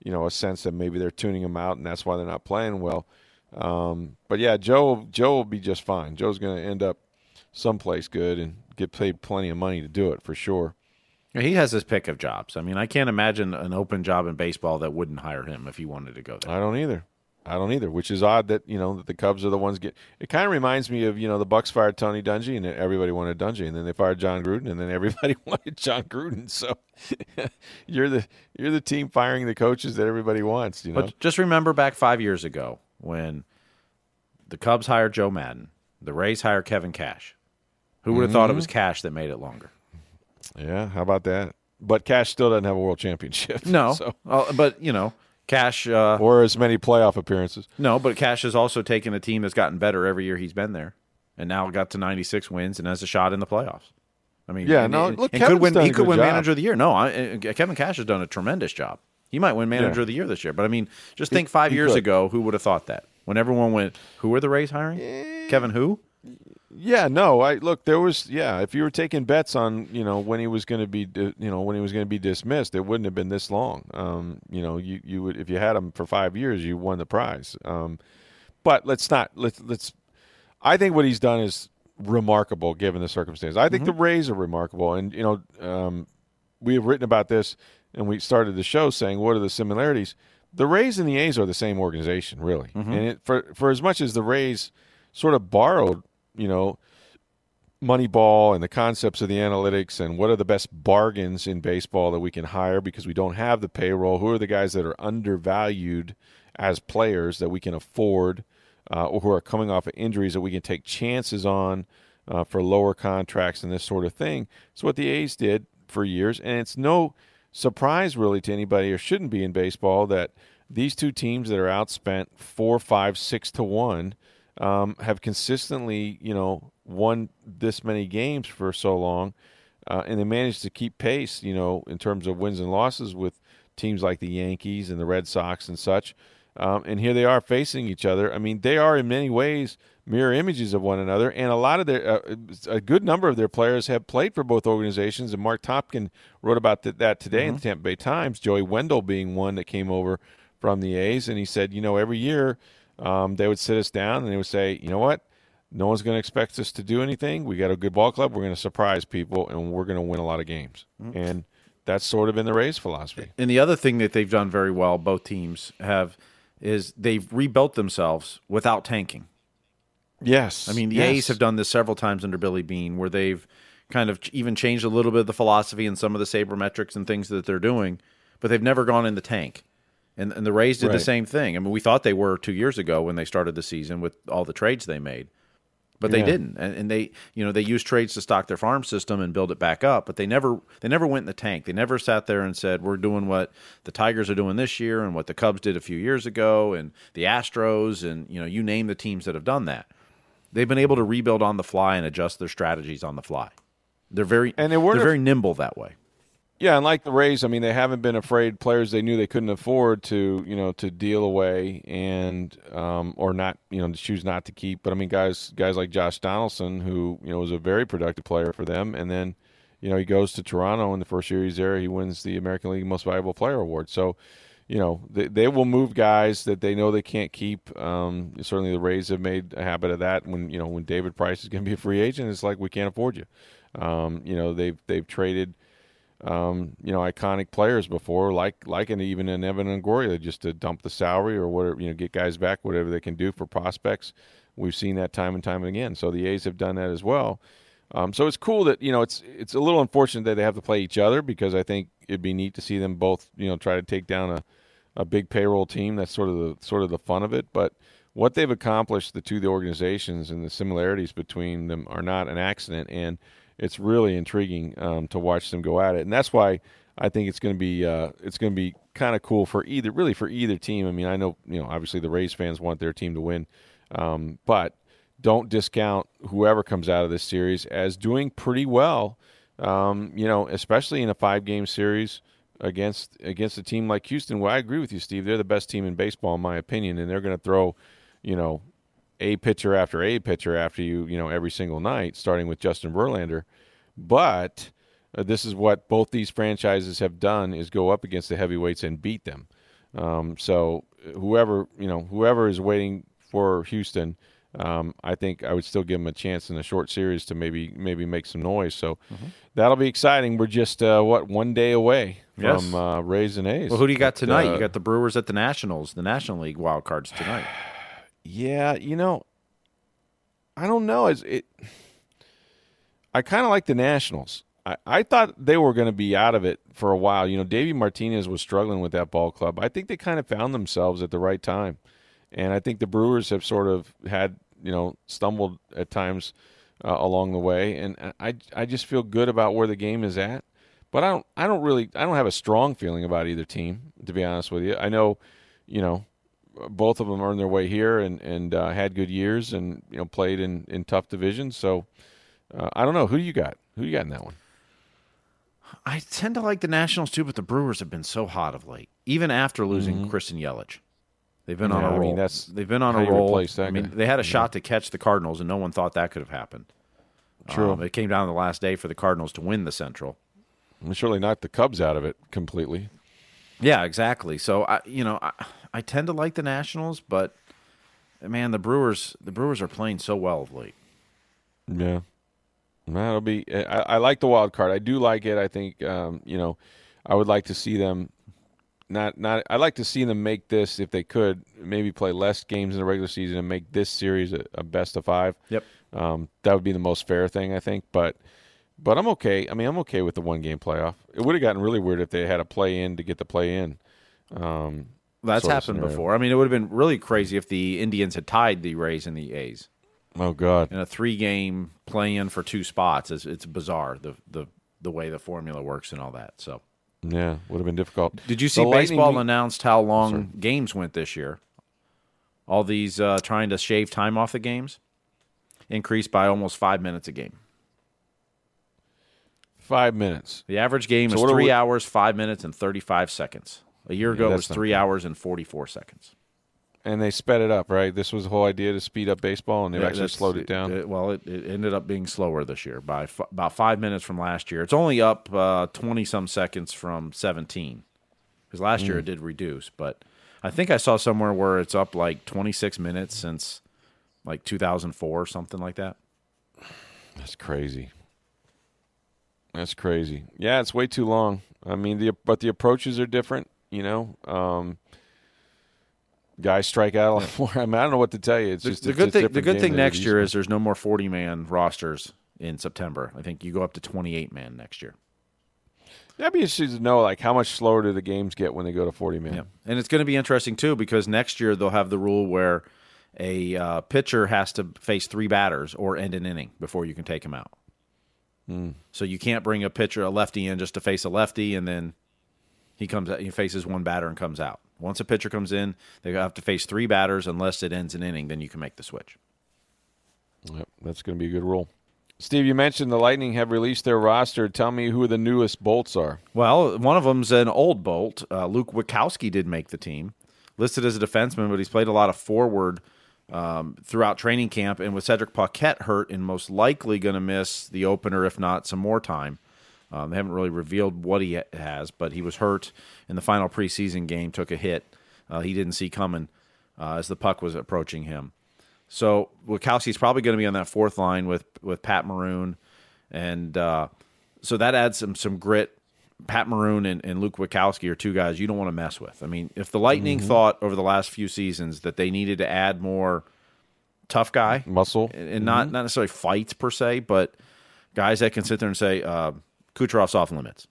you know, a sense that maybe they're tuning them out and that's why they're not playing well. Um, but yeah, Joe Joe will be just fine. Joe's going to end up someplace good and get paid plenty of money to do it for sure. He has his pick of jobs. I mean, I can't imagine an open job in baseball that wouldn't hire him if he wanted to go there. I don't either. I don't either, which is odd that you know that the Cubs are the ones get. It kind of reminds me of you know the Bucks fired Tony Dungy and everybody wanted Dungy, and then they fired Jon Gruden, and then everybody wanted Jon Gruden. So you're the you're the team firing the coaches that everybody wants. You know, But just remember back five years ago when the Cubs hired Joe Maddon, the Rays hired Kevin Cash. Who would have thought it was Cash that made it longer? yeah. How about that? But Cash still doesn't have a world championship. No, so, Uh, but you know, Cash. Uh, or as many playoff appearances. no, but Cash has also taken a team that's gotten better every year he's been there, and now got to ninety six wins and has a shot in the playoffs. I mean, Yeah, and, no, look, and Kevin's could win. He could win job. manager of the year. No, I, uh, Kevin Cash has done a tremendous job. He might win manager Yeah. of the year this year. But I mean, just think five he years could. ago, who would have thought that? When everyone went, who are the Rays hiring? Kevin who? Yeah, no. I look. There was yeah. If you were taking bets on you know when he was going to be you know when he was going to be dismissed, it wouldn't have been this long. Um, you know, you you would if you had him for five years, you won the prize. Um, but let's not let's let's. I think what he's done is remarkable given the circumstances. I think the Rays are remarkable, and you know, um, we have written about this, and we started the show saying what are the similarities. The Rays and the A's are the same organization, really, and it, for for as much as the Rays sort of borrowed, you know, Moneyball and the concepts of the analytics and what are the best bargains in baseball that we can hire because we don't have the payroll. Who are the guys that are undervalued as players that we can afford, uh, or who are coming off of injuries that we can take chances on uh, for lower contracts and this sort of thing? It's what the A's did for years, and it's no surprise really to anybody, or shouldn't be in baseball, that these two teams that are outspent four, five, six to one um, have consistently, you know, won this many games for so long, uh, and they managed to keep pace, you know, in terms of wins and losses with teams like the Yankees and the Red Sox and such. Um, and here they are facing each other. I mean, they are in many ways mirror images of one another, and a lot of their, uh, a good number of their players have played for both organizations. And Marc Topkin wrote about th- that today in the Tampa Bay Times. Joey Wendle being one that came over from the A's, and he said, you know, every year um, they would sit us down and they would say, you know what, no one's going to expect us to do anything. We got a good ball club. We're going to surprise people, and we're going to win a lot of games. And that's sort of been the Rays' philosophy. And the other thing that they've done very well, both teams have, is they've rebuilt themselves without tanking. Yes, I mean, the yes. A's have done this several times under Billy Beane, where they've kind of even changed a little bit of the philosophy and some of the sabermetrics and things that they're doing, but they've never gone in the tank. And, and the Rays did the same thing. I mean, we thought they were two years ago when they started the season with all the trades they made, but they Yeah. didn't. And, and they, you know, they used trades to stock their farm system and build it back up. But they never, they never went in the tank. They never sat there and said, "We're doing what the Tigers are doing this year and what the Cubs did a few years ago, and the Astros, and you know, you name the teams that have done that." They've been able to rebuild on the fly and adjust their strategies on the fly. They're very And they they're very nimble that way. Yeah, and like the Rays, I mean, they haven't been afraid. Players they knew they couldn't afford to, you know, to deal away and um, or not, you know, to choose not to keep. But I mean, guys, guys like Josh Donaldson, who you know was a very productive player for them, and then, you know, he goes to Toronto in the first year he's there, he wins the American League Most Valuable Player award. So, you know, they, they will move guys that they know they can't keep. Um, certainly, the Rays have made a habit of that. When you know when David Price is going to be a free agent, it's like we can't afford you. Um, you know, they've they've traded um, you know, iconic players before, like like an, even an Evan Longoria, just to dump the salary or whatever, you know, get guys back, whatever they can do for prospects. We've seen that time and time again. So the A's have done that as well. Um, so it's cool that you know it's it's a little unfortunate that they have to play each other because I think it'd be neat to see them both you know try to take down a, a big payroll team. That's sort of the sort of the fun of it. But what they've accomplished, the two the organizations and the similarities between them are not an accident, and it's really intriguing um, to watch them go at it. And that's why I think it's going to be uh, it's going to be kind of cool for either really for either team. I mean, I know you know obviously the Rays fans want their team to win, um, but don't discount whoever comes out of this series as doing pretty well. Um, you know, especially in a five game series against against a team like Houston. Well, I agree with you, Steve. They're the best team in baseball, in my opinion, and they're going to throw, you know, a pitcher after a pitcher after you, you know, every single night, starting with Justin Verlander. But uh, this is what both these franchises have done: is go up against the heavyweights and beat them. Um, so whoever you know, whoever is waiting for Houston um, I think I would still give them a chance in a short series to maybe maybe make some noise. So mm-hmm. that'll be exciting. We're just uh, what one day away yes. from uh, Rays and A's. Well, who do you got tonight? Uh, you got the Brewers at the Nationals, the National League wild cards tonight. Yeah, you know, I don't know. Is it? I kind of like the Nationals. I, I thought they were going to be out of it for a while. You know, Davey Martinez was struggling with that ball club. I think they kind of found themselves at the right time and I think the Brewers have sort of had you know stumbled at times uh, along the way, and I I just feel good about where the game is at. But I don't I don't really I don't have a strong feeling about either team to be honest with you. I know, you know, both of them earned their way here and and uh, had good years and you know played in in tough divisions. So uh, I don't know who you got. Who you got in that one? I tend to like the Nationals too, but the Brewers have been so hot of late, even after losing mm-hmm. Christian Yelich. They've been yeah, on a roll. I mean, that's they've been on a roll. I mean, they had a shot to catch the Cardinals, and no one thought that could have happened. True. Um, it came down to the last day for the Cardinals to win the Central. And surely knocked the Cubs out of it completely. Yeah, exactly. So I, you know, I, I tend to like the Nationals, but man, the Brewers, the Brewers are playing so well of late. Yeah, that'll be. I, I like the wild card. I do like it. I think, um, you know, I would like to see them not not I'd like to see them make this if they could maybe play less games in the regular season and make this series a, a best of five. Yep. Um, that would be the most fair thing I think, but but I'm okay. I mean, I'm okay with the one game playoff. It would have gotten really weird if they had a play in to get the play in. Um, That's happened before. I mean, it would have been really crazy if the Indians had tied the Rays and the A's. Oh God! In a three game play in for two spots, it's, it's bizarre the the the way the formula works and all that. So yeah, would have been difficult. Did you see the baseball announced how long Sorry. games went this year? All these uh, trying to shave time off the games increased by almost five minutes a game. Five minutes. The average game so is three we... hours, five minutes, and thirty-five seconds. A year ago, yeah, it was three hours and forty-four seconds and they sped it up, right? This was the whole idea to speed up baseball, and they yeah, actually slowed it down. It, well, it, it, ended up being slower this year by f- about five minutes from last year. It's only up twenty uh, some seconds from seventeen, because last mm. year it did reduce. But I think I saw somewhere where it's up like twenty six minutes since like two thousand four, or something like that. That's crazy. That's crazy. Yeah, it's way too long. I mean, the but the approaches are different. You know. Um, guys strike out a lot more. I mean, I don't know what to tell you. It's the, just the good thing. The good thing next year is there's no more 40 man rosters in September. I think you go up to 28 man next year. That'd be interesting to know, like how much slower do the games get when they go to 40 man? Yeah. And it's going to be interesting too because next year they'll have the rule where a uh, pitcher has to face three batters or end an inning before you can take him out. Mm. So you can't bring a pitcher, a lefty, in just to face a lefty, and then he comes out, he faces one batter and comes out. Once a pitcher comes in, they have to face three batters unless it ends an inning. Then you can make the switch. Yep, that's going to be a good rule. Steve, you mentioned the Lightning have released their roster. Tell me who the newest Bolts are. Well, one of them's an old Bolt. Uh, Luke Witkowski did make the team, listed as a defenseman, but he's played a lot of forward um, throughout training camp. And with Cedric Paquette hurt and most likely going to miss the opener, if not some more time, um, they haven't really revealed what he has, but he was hurt in the final preseason game, took a hit uh, he didn't see coming uh, as the puck was approaching him. So Witkowski's probably going to be on that fourth line with with Pat Maroon, and uh, so that adds some some grit Pat Maroon and, and Luke Witkowski are two guys you don't want to mess with. I mean, if the Lightning mm-hmm. thought over the last few seasons that they needed to add more tough guy muscle and, and not mm-hmm. not necessarily fights per se, but guys that can sit there and say uh, Kucherov's off limits,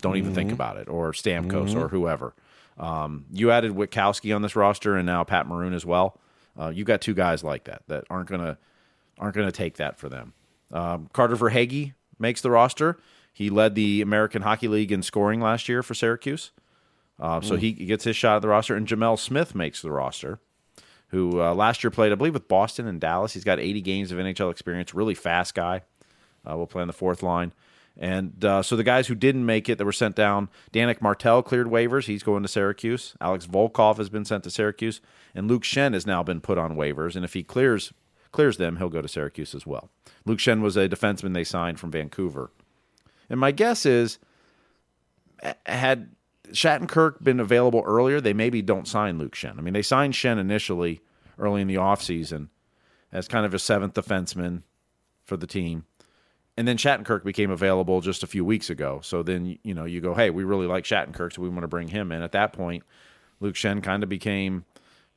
don't mm-hmm. even think mm-hmm. about it, or Stamkos or mm-hmm. whoever. Um, you added Witkowski on this roster and now Pat Maroon as well. Uh, you got two guys like that that aren't gonna aren't gonna take that for them. Um, Carter Verhaeghe makes the roster. He led the American Hockey League in scoring last year for Syracuse. Uh, so mm. he gets his shot at the roster. And Gemel Smith makes the roster, who uh, last year played, I believe, with Boston and Dallas. He's got 80 games of NHL experience. Really fast guy. Uh, will play on the fourth line. And uh, so the guys who didn't make it that were sent down, Danick Martel cleared waivers. He's going to Syracuse. Alex Volkov has been sent to Syracuse, and Luke Schenn has now been put on waivers. And if he clears clears them, he'll go to Syracuse as well. Luke Schenn was a defenseman they signed from Vancouver. And my guess is, had Shattenkirk been available earlier, they maybe don't sign Luke Schenn. I mean, they signed Schenn initially early in the offseason as kind of a seventh defenseman for the team. And then Shattenkirk became available just a few weeks ago. So then, you know, you go, hey, we really like Shattenkirk, so we want to bring him in. At that point, Luke Schenn kind of became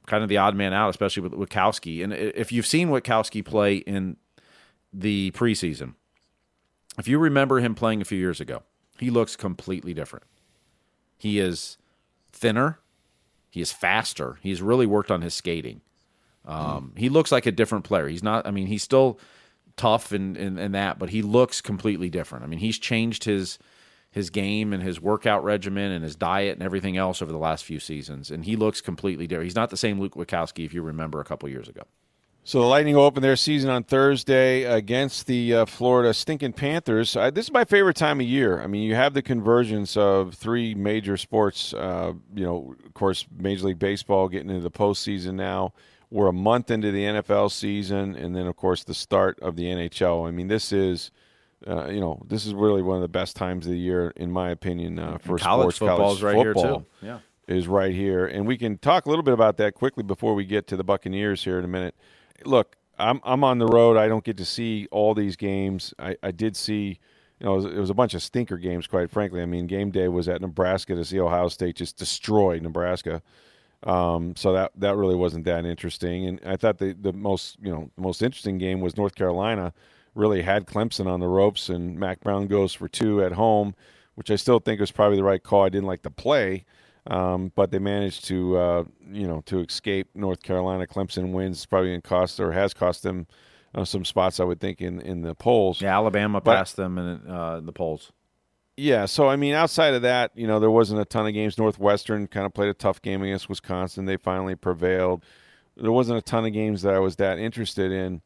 kind of the odd man out, especially with Witkowski. And if you've seen Witkowski play in the preseason, if you remember him playing a few years ago, he looks completely different. He is thinner. He is faster. He's really worked on his skating. Um, mm. He looks like a different player. He's not. I mean, he's still tough and, and and that, but he looks completely different. I mean, he's changed his his game and his workout regimen and his diet and everything else over the last few seasons, and he looks completely different. He's not the same Luke Witkowski if you remember a couple years ago. So the Lightning open their season on Thursday against the uh, Florida Stinking Panthers. Uh, this is my favorite time of year. I mean, you have the convergence of three major sports. Uh, you know, of course, Major League Baseball getting into the postseason now. We're a month into the NFL season, and then of course the start of the NHL. I mean, this is. Uh, you know, this is really one of the best times of the year, in my opinion, uh, for college sports. Football's college right football. here too. Yeah, is right here, and we can talk a little bit about that quickly before we get to the Buccaneers here in a minute look, I'm I'm on the road. I don't get to see all these games. I, I did see, you know, it was, it was, a bunch of stinker games, quite frankly. I mean, game day was at Nebraska to see Ohio State just destroy Nebraska. Um, so that that really wasn't that interesting. And I thought the the most you know most interesting game was North Carolina really had Clemson on the ropes, and Mack Brown goes for two at home, which I still think was probably the right call. I didn't like the play. Um, but they managed to, uh, you know, to escape North Carolina. Clemson wins probably to cost or has cost them uh, some spots, I would think, in in the polls. Yeah, Alabama but, passed them in uh, the polls. Yeah, so I mean, outside of that, you know, there wasn't a ton of games. Northwestern kind of played a tough game against Wisconsin. They finally prevailed. There wasn't a ton of games that I was that interested in.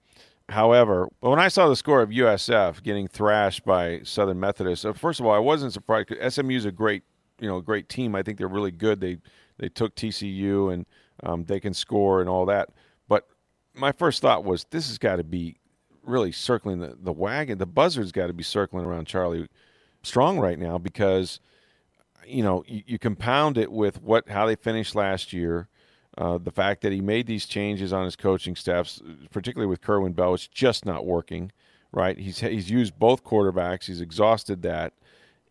However, when I saw the score of USF getting thrashed by Southern Methodist, uh, first of all, I wasn't surprised. SMU is a great you know great team. I think they're really good. They they took TCU and um, they can score and all that. But my first thought was this has got to be really circling the, the wagon. The buzzard's got to be circling around Charlie Strong right now because you know you, you compound it with what how they finished last year. Uh, the fact that he made these changes on his coaching staffs, particularly with Kerwin Bell, it's just not working. Right? He's he's used both quarterbacks. He's exhausted that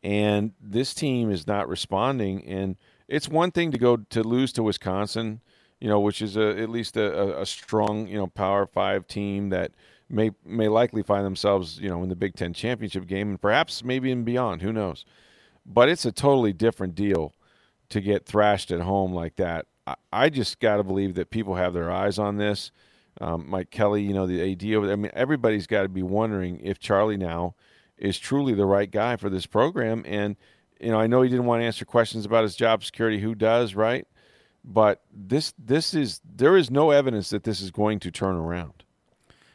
and this team is not responding. And it's one thing to go to lose to Wisconsin, you know, which is a, at least a, a strong, you know, Power Five team that may may likely find themselves, you know, in the Big Ten championship game and perhaps maybe even beyond. Who knows? But it's a totally different deal to get thrashed at home like that. I, I just got to believe that people have their eyes on this. Um, Mike Kelly, you know, the AD over there. I mean, everybody's got to be wondering if Charlie now – is truly the right guy for this program. And you know, I know he didn't want to answer questions about his job security. Who does, right? But this this is there is no evidence that this is going to turn around.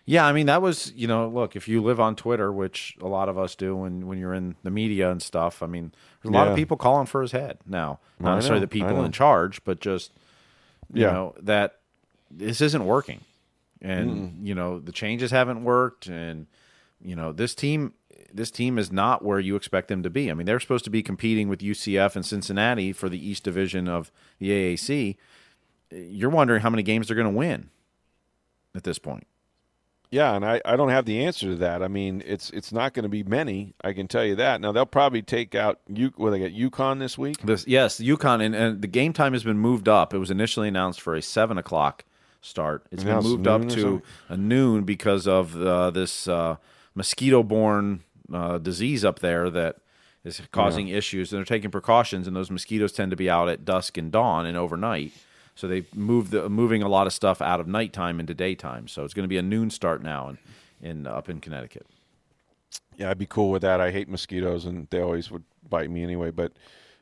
Yeah, I mean that was you know look if you live on Twitter, which a lot of us do when when you're in the media and stuff. I mean, there's a lot yeah. of people calling for his head now. Not necessarily the people in charge, but just you yeah. know that this isn't working, and mm. you know the changes haven't worked, and you know this team this team is not where you expect them to be. I mean, they're supposed to be competing with UCF and Cincinnati for the East Division of the AAC. You're wondering how many games they're going to win at this point. Yeah, and I, I don't have the answer to that. I mean, it's it's not going to be many. I can tell you that. Now they'll probably take out you. Well, they got UConn this week. This, yes, UConn, and, and the game time has been moved up. It was initially announced for a seven o'clock start. It's been Announced moved up to a noon because of uh, this uh, mosquito-borne uh, disease up there that is causing issues. And they're taking precautions, and those mosquitoes tend to be out at dusk and dawn and overnight. So they move the moving a lot of stuff out of nighttime into daytime. So it's going to be a noon start now in, in up in Connecticut. Yeah, I'd be cool with that. I hate mosquitoes, and they always would bite me anyway. But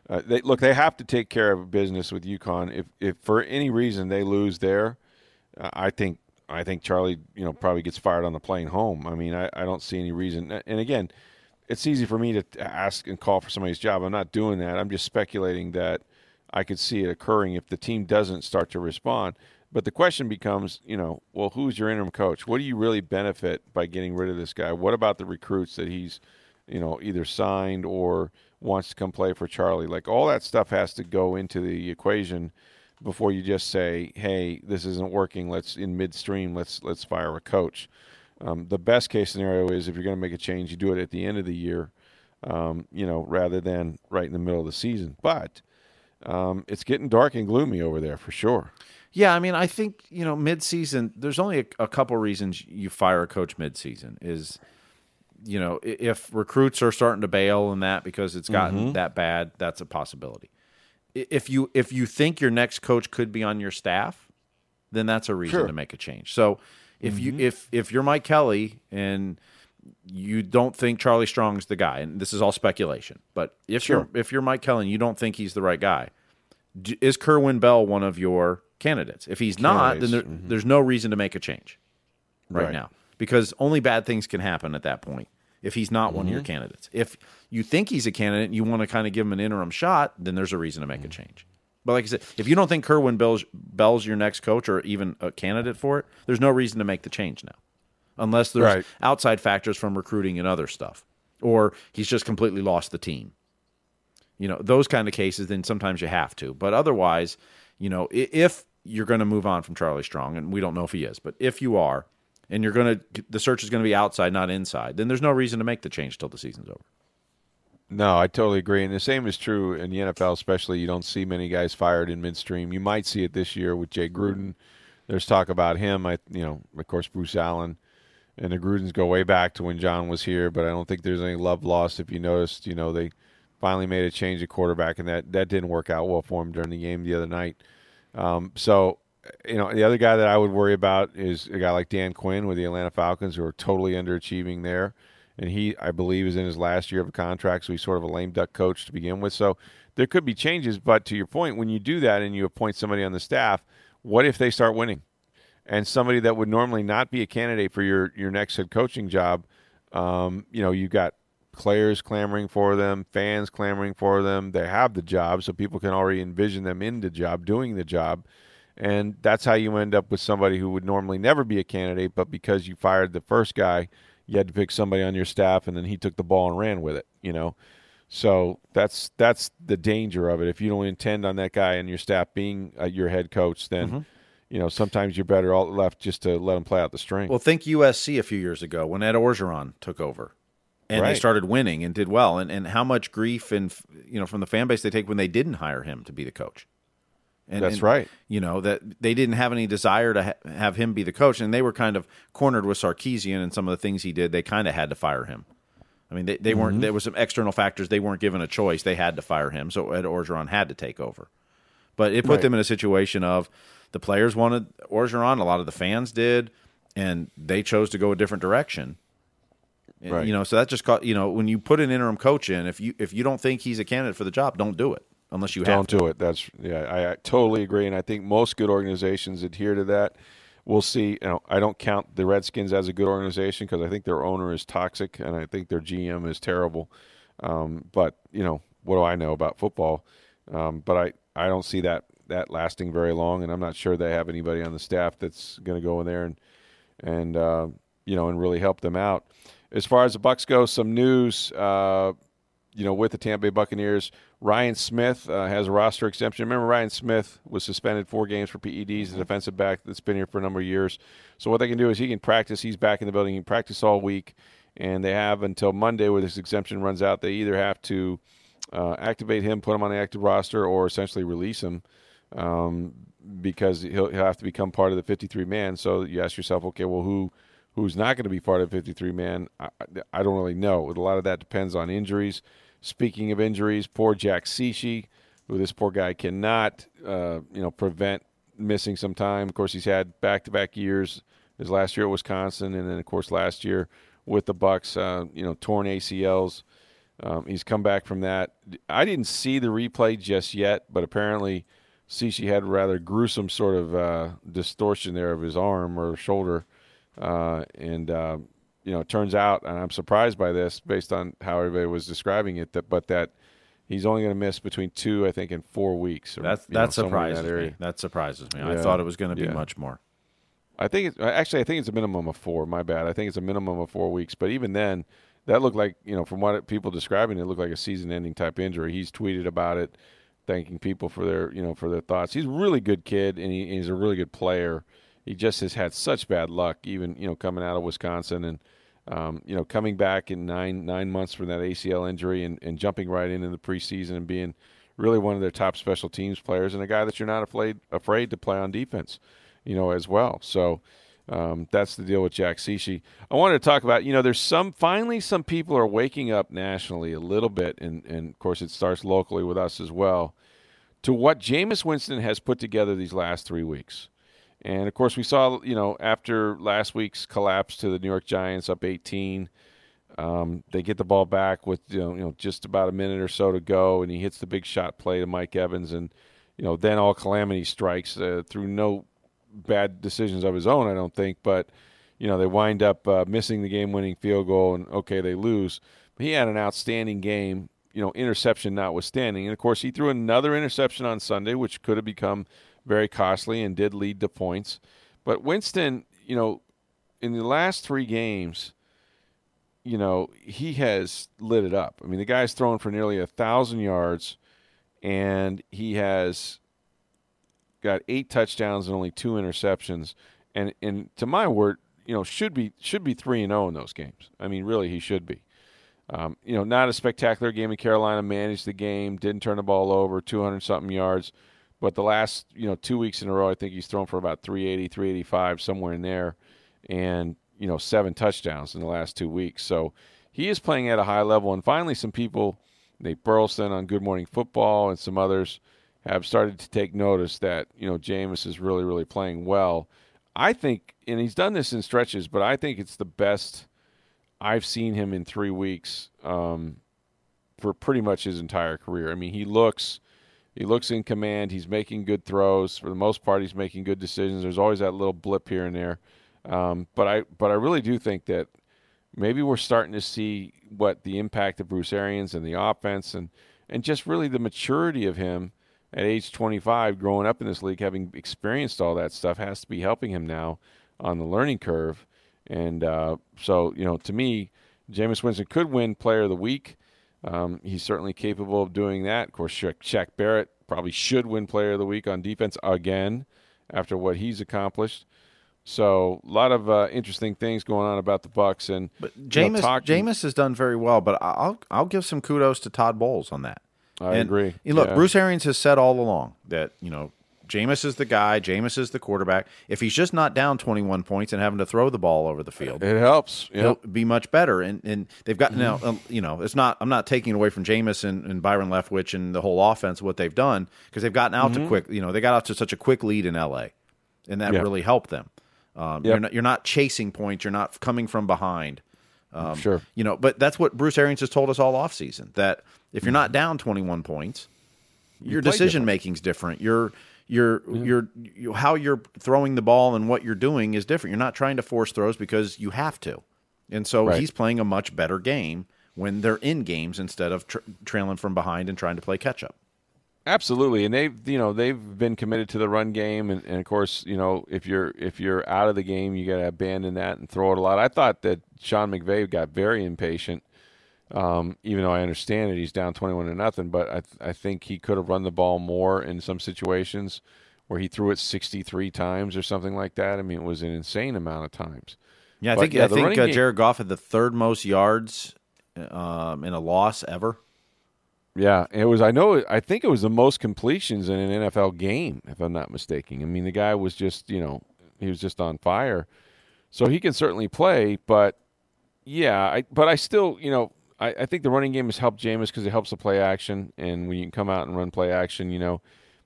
uh, they look, they have to take care of business with UConn. If if for any reason they lose there, uh, I think I think Charlie, you know, probably gets fired on the plane home. I mean, I, I don't see any reason. And again, it's easy for me to ask and call for somebody's job. I'm not doing that. I'm just speculating that I could see it occurring if the team doesn't start to respond. But the question becomes, you know, well, who's your interim coach? What do you really benefit by getting rid of this guy? What about the recruits that he's, you know, either signed or wants to come play for Charlie? Like all that stuff has to go into the equation before you just say, "Hey, this isn't working. Let's in midstream. Let's let's fire a coach." Um, the best case scenario is if you're going to make a change, you do it at the end of the year, um, you know, rather than right in the middle of the season. But um, it's getting dark and gloomy over there for sure. Yeah, I mean, I think you know, mid-season. There's only a, a couple reasons you fire a coach mid-season. Is you know, if recruits are starting to bail and that because it's gotten that bad, that's a possibility. If you if you think your next coach could be on your staff, then that's a reason Sure. to make a change. So if you mm-hmm. if if you're Mike Kelly and you don't think Charlie Strong's the guy, and this is all speculation, but if you're if you're Mike Kelly and you don't think he's the right guy, d- is Kerwin Bell one of your candidates? If he's not, then there, Candidates, there's no reason to make a change right, Right. now because only bad things can happen at that point if he's not one of your mm-hmm. candidates. If you think he's a candidate and you want to kind of give him an interim shot, then there's a reason to make a mm-hmm. change. But like I said, if you don't think Kerwin Bell's, Bell's your next coach or even a candidate for it, there's no reason to make the change now, unless there's Right. outside factors from recruiting and other stuff, or he's just completely lost the team you know those kind of cases then sometimes you have to but otherwise you know if you're going to move on from charlie strong and we don't know if he is but if you are and you're going to the search is going to be outside not inside then there's no reason to make the change till the season's over No, I totally agree. And the same is true in the NFL, especially. You don't see many guys fired in midstream. You might see it this year with Jay Gruden. There's talk about him. I, you know, of course, Bruce Allen and the Grudens go way back to when John was here, but I don't think there's any love lost. If you noticed, you know, they finally made a change at quarterback, and that that didn't work out well for him during the game the other night. Um, so, you know, the other guy that I would worry about is a guy like Dan Quinn with the Atlanta Falcons, who are totally underachieving there. And he, I believe, is in his last year of a contract, so he's sort of a lame duck coach to begin with. So there could be changes, but to your point, when you do that and you appoint somebody on the staff, what if they start winning? And somebody that would normally not be a candidate for your your next head coaching job, um, you know, you've got players clamoring for them, fans clamoring for them. They have the job, so people can already envision them in the job, doing the job. And that's how you end up with somebody who would normally never be a candidate, but because you fired the first guy, you had to pick somebody on your staff, and then he took the ball and ran with it. You know, so that's that's the danger of it. If you don't intend on that guy and your staff being uh, your head coach, then you know sometimes you're better all left just to let him play out the string. well think usc a few years ago when ed orgeron took over and they started winning and did well and, and how much grief and you know from the fan base they take when they didn't hire him to be the coach and, That's and, right. You know that they didn't have any desire to ha- have him be the coach, and they were kind of cornered with Sarkisian and some of the things he did. They kind of had to fire him. I mean, they, they Mm-hmm. weren't. There was some external factors. They weren't given a choice. They had to fire him. So Ed Orgeron had to take over. But it put Right. them in a situation of the players wanted Orgeron. A lot of the fans did, and they chose to go a different direction. And, Right. You know, so that just caught. You know, when you put an interim coach in, if you if you don't think he's a candidate for the job, don't do it unless you Don't to. do it. That's yeah, I, I totally agree, and I think most good organizations adhere to that. We'll see. You know, I don't count the Redskins as a good organization because I think their owner is toxic, and I think their GM is terrible. Um, but you know, what do I know about football? Um, but I, I don't see that that lasting very long, and I'm not sure they have anybody on the staff that's going to go in there and and uh, you know and really help them out. As far as the Bucks go, some news. Uh, you know, with the Tampa Bay Buccaneers. Ryan Smith uh, has a roster exemption. Remember, Ryan Smith was suspended four games for PEDs, the defensive back that's been here for a number of years. So what they can do is he can practice. He's back in the building. He can practice all week, and they have until Monday where this exemption runs out. They either have to uh, activate him, put him on the active roster, or essentially release him. Um, because he'll, he'll have to become part of the 53 man. So you ask yourself, okay, well, who who's not going to be part of 53 man? I, I, don't really know. A lot of that depends on injuries. Speaking of injuries, poor Jack Cichy, who this poor guy cannot, uh, you know, prevent missing some time. Of course, he's had back-to-back years. His last year at Wisconsin, and then of course last year with the Bucks, uh, you know, torn ACLs. Um, he's come back from that. I didn't see the replay just yet, but apparently see had rather gruesome sort of uh, distortion there of his arm or shoulder. Uh, and, uh, you know, it turns out, and I'm surprised by this based on how everybody was describing it, that but that he's only going to miss between two, I think, and four weeks. Or, that that surprises that me. That surprises me. Yeah. I thought it was going to be yeah. much more. I think it's actually I think it's a minimum of four. My bad. I think it's a minimum of four weeks. But even then, that looked like you know from what people describing it looked like a season-ending type injury. He's tweeted about it thanking people for their you know for their thoughts. He's a really good kid and he, he's a really good player. He just has had such bad luck, even you know coming out of Wisconsin and um, you know coming back in nine nine months from that ACL injury and, and jumping right into the preseason and being really one of their top special teams players and a guy that you're not afraid afraid to play on defense, you know as well. So. Um, that's the deal with Jack Cichy. I wanted to talk about, you know, there's some, finally, some people are waking up nationally a little bit, and, and of course, it starts locally with us as well, to what Jameis Winston has put together these last three weeks. And of course, we saw, you know, after last week's collapse to the New York Giants up 18, um, they get the ball back with, you know, you know, just about a minute or so to go, and he hits the big shot play to Mike Evans, and, you know, then all calamity strikes uh, through no bad decisions of his own, I don't think. But you know, they wind up uh, missing the game-winning field goal, and okay, they lose. But he had an outstanding game. You know, interception notwithstanding, and of course, he threw another interception on Sunday, which could have become very costly and did lead to points. But Winston, you know, in the last three games, you know, he has lit it up. I mean, the guy's thrown for nearly a thousand yards, and he has got eight touchdowns and only two interceptions, and and to my word, you know, should be should be three and zero oh in those games. I mean, really, he should be. Um, you know, not a spectacular game in Carolina. Managed the game, didn't turn the ball over, 200 something yards. But the last, you know, two weeks in a row, I think he's thrown for about 380, 385, somewhere in there, and you know, seven touchdowns in the last two weeks. So he is playing at a high level. And finally, some people, Nate Burleson on Good Morning Football, and some others have started to take notice that you know Jameis is really really playing well. I think, and he's done this in stretches, but I think it's the best I've seen him in three weeks um, for pretty much his entire career. I mean, he looks he looks in command. He's making good throws for the most part. He's making good decisions. There's always that little blip here and there, um, but I but I really do think that maybe we're starting to see what the impact of Bruce Arians and the offense and and just really the maturity of him at age 25, growing up in this league, having experienced all that stuff, has to be helping him now on the learning curve. And uh, so, you know, to me, Jameis Winston could win Player of the Week. Um, he's certainly capable of doing that. Of course, Shaq, Shaq Barrett probably should win Player of the Week on defense again after what he's accomplished. So a lot of uh, interesting things going on about the Bucks and but Jameis, you know, Jameis has done very well, but I'll I'll give some kudos to Todd Bowles on that. I and, agree. look, yeah. Bruce Arians has said all along that you know Jameis is the guy. Jameis is the quarterback. If he's just not down 21 points and having to throw the ball over the field, it helps. Yep. He'll be much better. And and they've got mm-hmm. now. Um, you know, it's not. I'm not taking away from Jameis and, and Byron Leftwich and the whole offense what they've done because they've gotten out mm-hmm. to quick. You know, they got out to such a quick lead in L.A. and that yep. really helped them. Um, yep. you're, not, you're not chasing points. You're not coming from behind. Um, sure. You know, but that's what Bruce Arians has told us all offseason that if you're not down 21 points your decision making is different. Your your yeah. your you, how you're throwing the ball and what you're doing is different. You're not trying to force throws because you have to, and so right. he's playing a much better game when they're in games instead of tra- trailing from behind and trying to play catch up. Absolutely, and they've you know they've been committed to the run game, and, and of course you know if you're if you're out of the game, you got to abandon that and throw it a lot. I thought that Sean McVay got very impatient Um, even though I understand it, he's down 21 to nothing, but I, th- I think he could have run the ball more in some situations where he threw it 63 times or something like that. I mean, it was an insane amount of times. Yeah, I But, think yeah, I think uh, Jared Goff had the third most yards um, in a loss ever. Yeah, it was. I know. I think it was the most completions in an NFL game, if I'm not mistaken. I mean, the guy was just, you know, he was just on fire. So he can certainly play, but yeah, I, but I still, you know, I, I think the running game has helped Jameis because it helps the play action, and when you can come out and run play action, you know,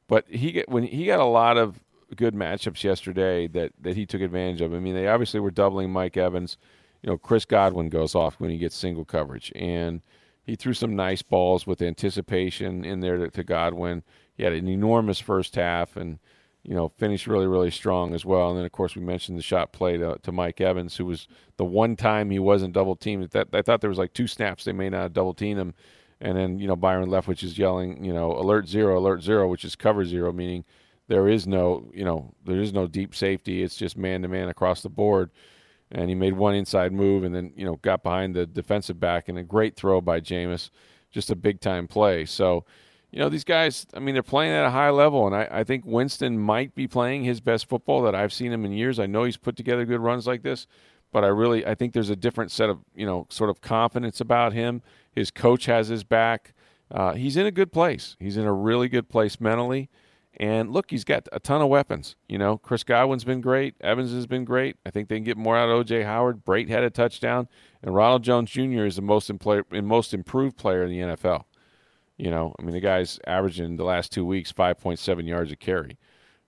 but he get when he got a lot of good matchups yesterday that that he took advantage of. I mean, they obviously were doubling Mike Evans. You know, Chris Godwin goes off when he gets single coverage, and he threw some nice balls with anticipation in there to, to Godwin. He had an enormous first half, and you know finished really really strong as well. And then of course we mentioned the shot play to, to Mike Evans, who was the one time he wasn't double teamed. That I thought there was like two snaps they may not have double teamed him, and then you know Byron Leftwich is yelling, you know, alert zero, alert zero, which is cover zero, meaning there is no you know there is no deep safety. It's just man to man across the board and he made one inside move and then you know got behind the defensive back and a great throw by Jameis, just a big time play. So, you know these guys, I mean they're playing at a high level, and I, I think Winston might be playing his best football that I've seen him in years. I know he's put together good runs like this, but I really I think there's a different set of you know sort of confidence about him. His coach has his back. Uh, he's in a good place. He's in a really good place mentally. And look, he's got a ton of weapons. You know, Chris Godwin's been great. Evans has been great. I think they can get more out of OJ Howard. Brate had a touchdown, and Ronald Jones Jr. is the most most improved player in the NFL. You know, I mean, the guy's averaging the last two weeks 5.7 yards a carry.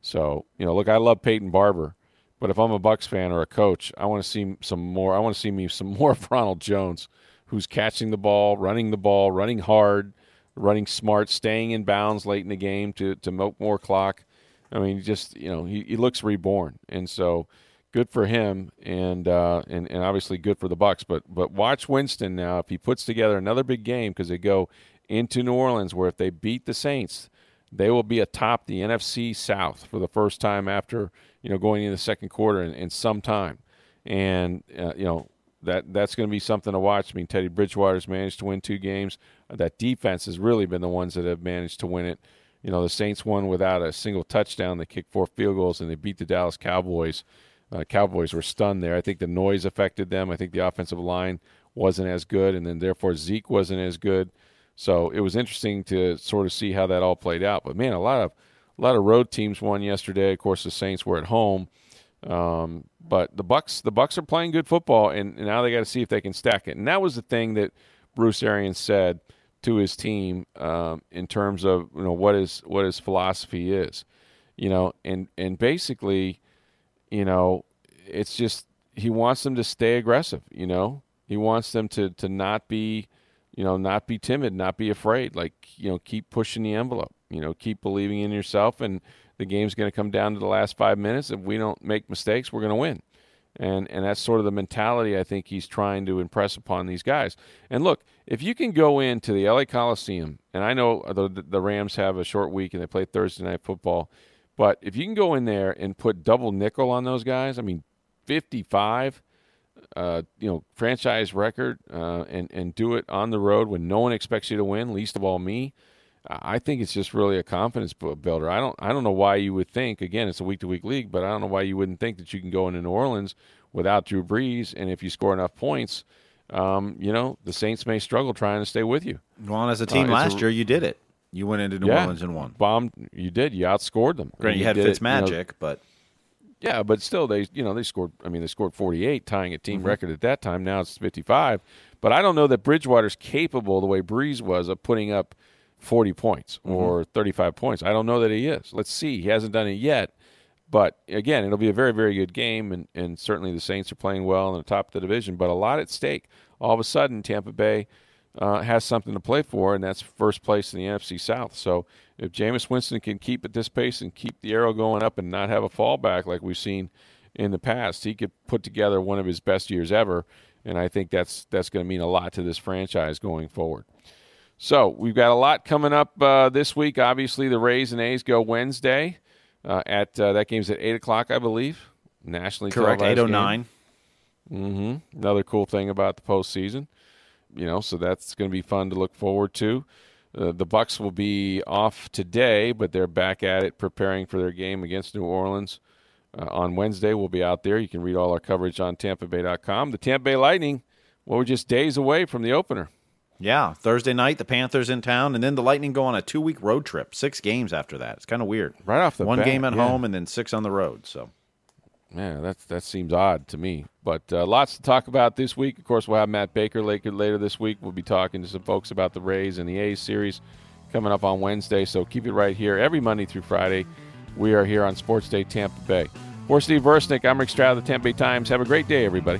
So, you know, look, I love Peyton Barber, but if I'm a Bucks fan or a coach, I want to see some more. I want to see me some more of Ronald Jones, who's catching the ball, running the ball, running hard, running smart, staying in bounds late in the game to to milk more clock. I mean, just you know, he, he looks reborn, and so good for him, and uh, and and obviously good for the Bucks. But but watch Winston now if he puts together another big game because they go into New Orleans, where if they beat the Saints, they will be atop the NFC South for the first time after you know going into the second quarter in, in some time, and uh, you know that that's going to be something to watch. I mean, Teddy Bridgewater's managed to win two games. That defense has really been the ones that have managed to win it. You know, the Saints won without a single touchdown. They kicked four field goals and they beat the Dallas Cowboys. Uh, Cowboys were stunned there. I think the noise affected them. I think the offensive line wasn't as good, and then therefore Zeke wasn't as good. So it was interesting to sort of see how that all played out. But man, a lot of a lot of road teams won yesterday. Of course, the Saints were at home. Um, but the Bucks, the Bucks are playing good football, and, and now they got to see if they can stack it. And that was the thing that Bruce Arians said to his team um, in terms of you know what his what his philosophy is, you know, and and basically, you know, it's just he wants them to stay aggressive. You know, he wants them to to not be, you know, not be timid, not be afraid. Like you know, keep pushing the envelope. You know, keep believing in yourself and the game's going to come down to the last five minutes. If we don't make mistakes, we're going to win. And and that's sort of the mentality I think he's trying to impress upon these guys. And look, if you can go into the LA Coliseum, and I know the the Rams have a short week and they play Thursday night football, but if you can go in there and put double nickel on those guys, I mean, fifty five. Uh, you know, franchise record, uh, and and do it on the road when no one expects you to win, least of all me. I think it's just really a confidence builder. I don't I don't know why you would think again it's a week to week league, but I don't know why you wouldn't think that you can go into New Orleans without Drew Brees, and if you score enough points, um, you know the Saints may struggle trying to stay with you. Well, as a team Uh, last a- year, you did it. You went into New yeah, Orleans and won. Bombed. You did. You outscored them. Granted, you And had did it, you know, but Yeah, but still, they you know they scored. I mean, they scored 48, tying a team Mm-hmm. record at that time. Now it's 55. But I don't know that Bridgewater's capable the way Brees was of putting up 40 points Mm-hmm. or 35 points. I don't know that he is. Let's see. He hasn't done it yet. But again, it'll be a very, very good game, and, and certainly the Saints are playing well on the top of the division. But a lot at stake. All of a sudden, Tampa Bay uh, has something to play for, and that's first place in the NFC South. So if Jameis Winston can keep at this pace and keep the arrow going up and not have a fallback like we've seen in the past, he could put together one of his best years ever. And I think that's that's going to mean a lot to this franchise going forward. So we've got a lot coming up uh, this week. Obviously, the Rays and A's go Wednesday. Uh, at uh, that game's at eight o'clock, I believe. Nationally correct. Eight oh nine. Mm-hmm. Another cool thing about the postseason. You know, so that's going to be fun to look forward to. Uh, the Bucks will be off today, but they're back at it, preparing for their game against New Orleans uh, on Wednesday. We'll be out there. You can read all our coverage on TampaBay.com. The Tampa Bay Lightning, well, we're just days away from the opener. Yeah, Thursday night the Panthers in town, and then the Lightning go on a two-week road trip. Six games after that. It's kind of weird. Right off the one bat, game at yeah. home and then six on the road. So Yeah, that's that seems odd to me. But uh, lots to talk about this week. Of course, we'll have Matt Baker later later this week. We'll be talking to some folks about the Rays and the A's series coming up on Wednesday. So keep it right here every Monday through Friday. We are here on Sports Day Tampa Bay. For Steve Versnick, I'm Rick Stroud of the Tampa Bay Times. Have a great day, everybody.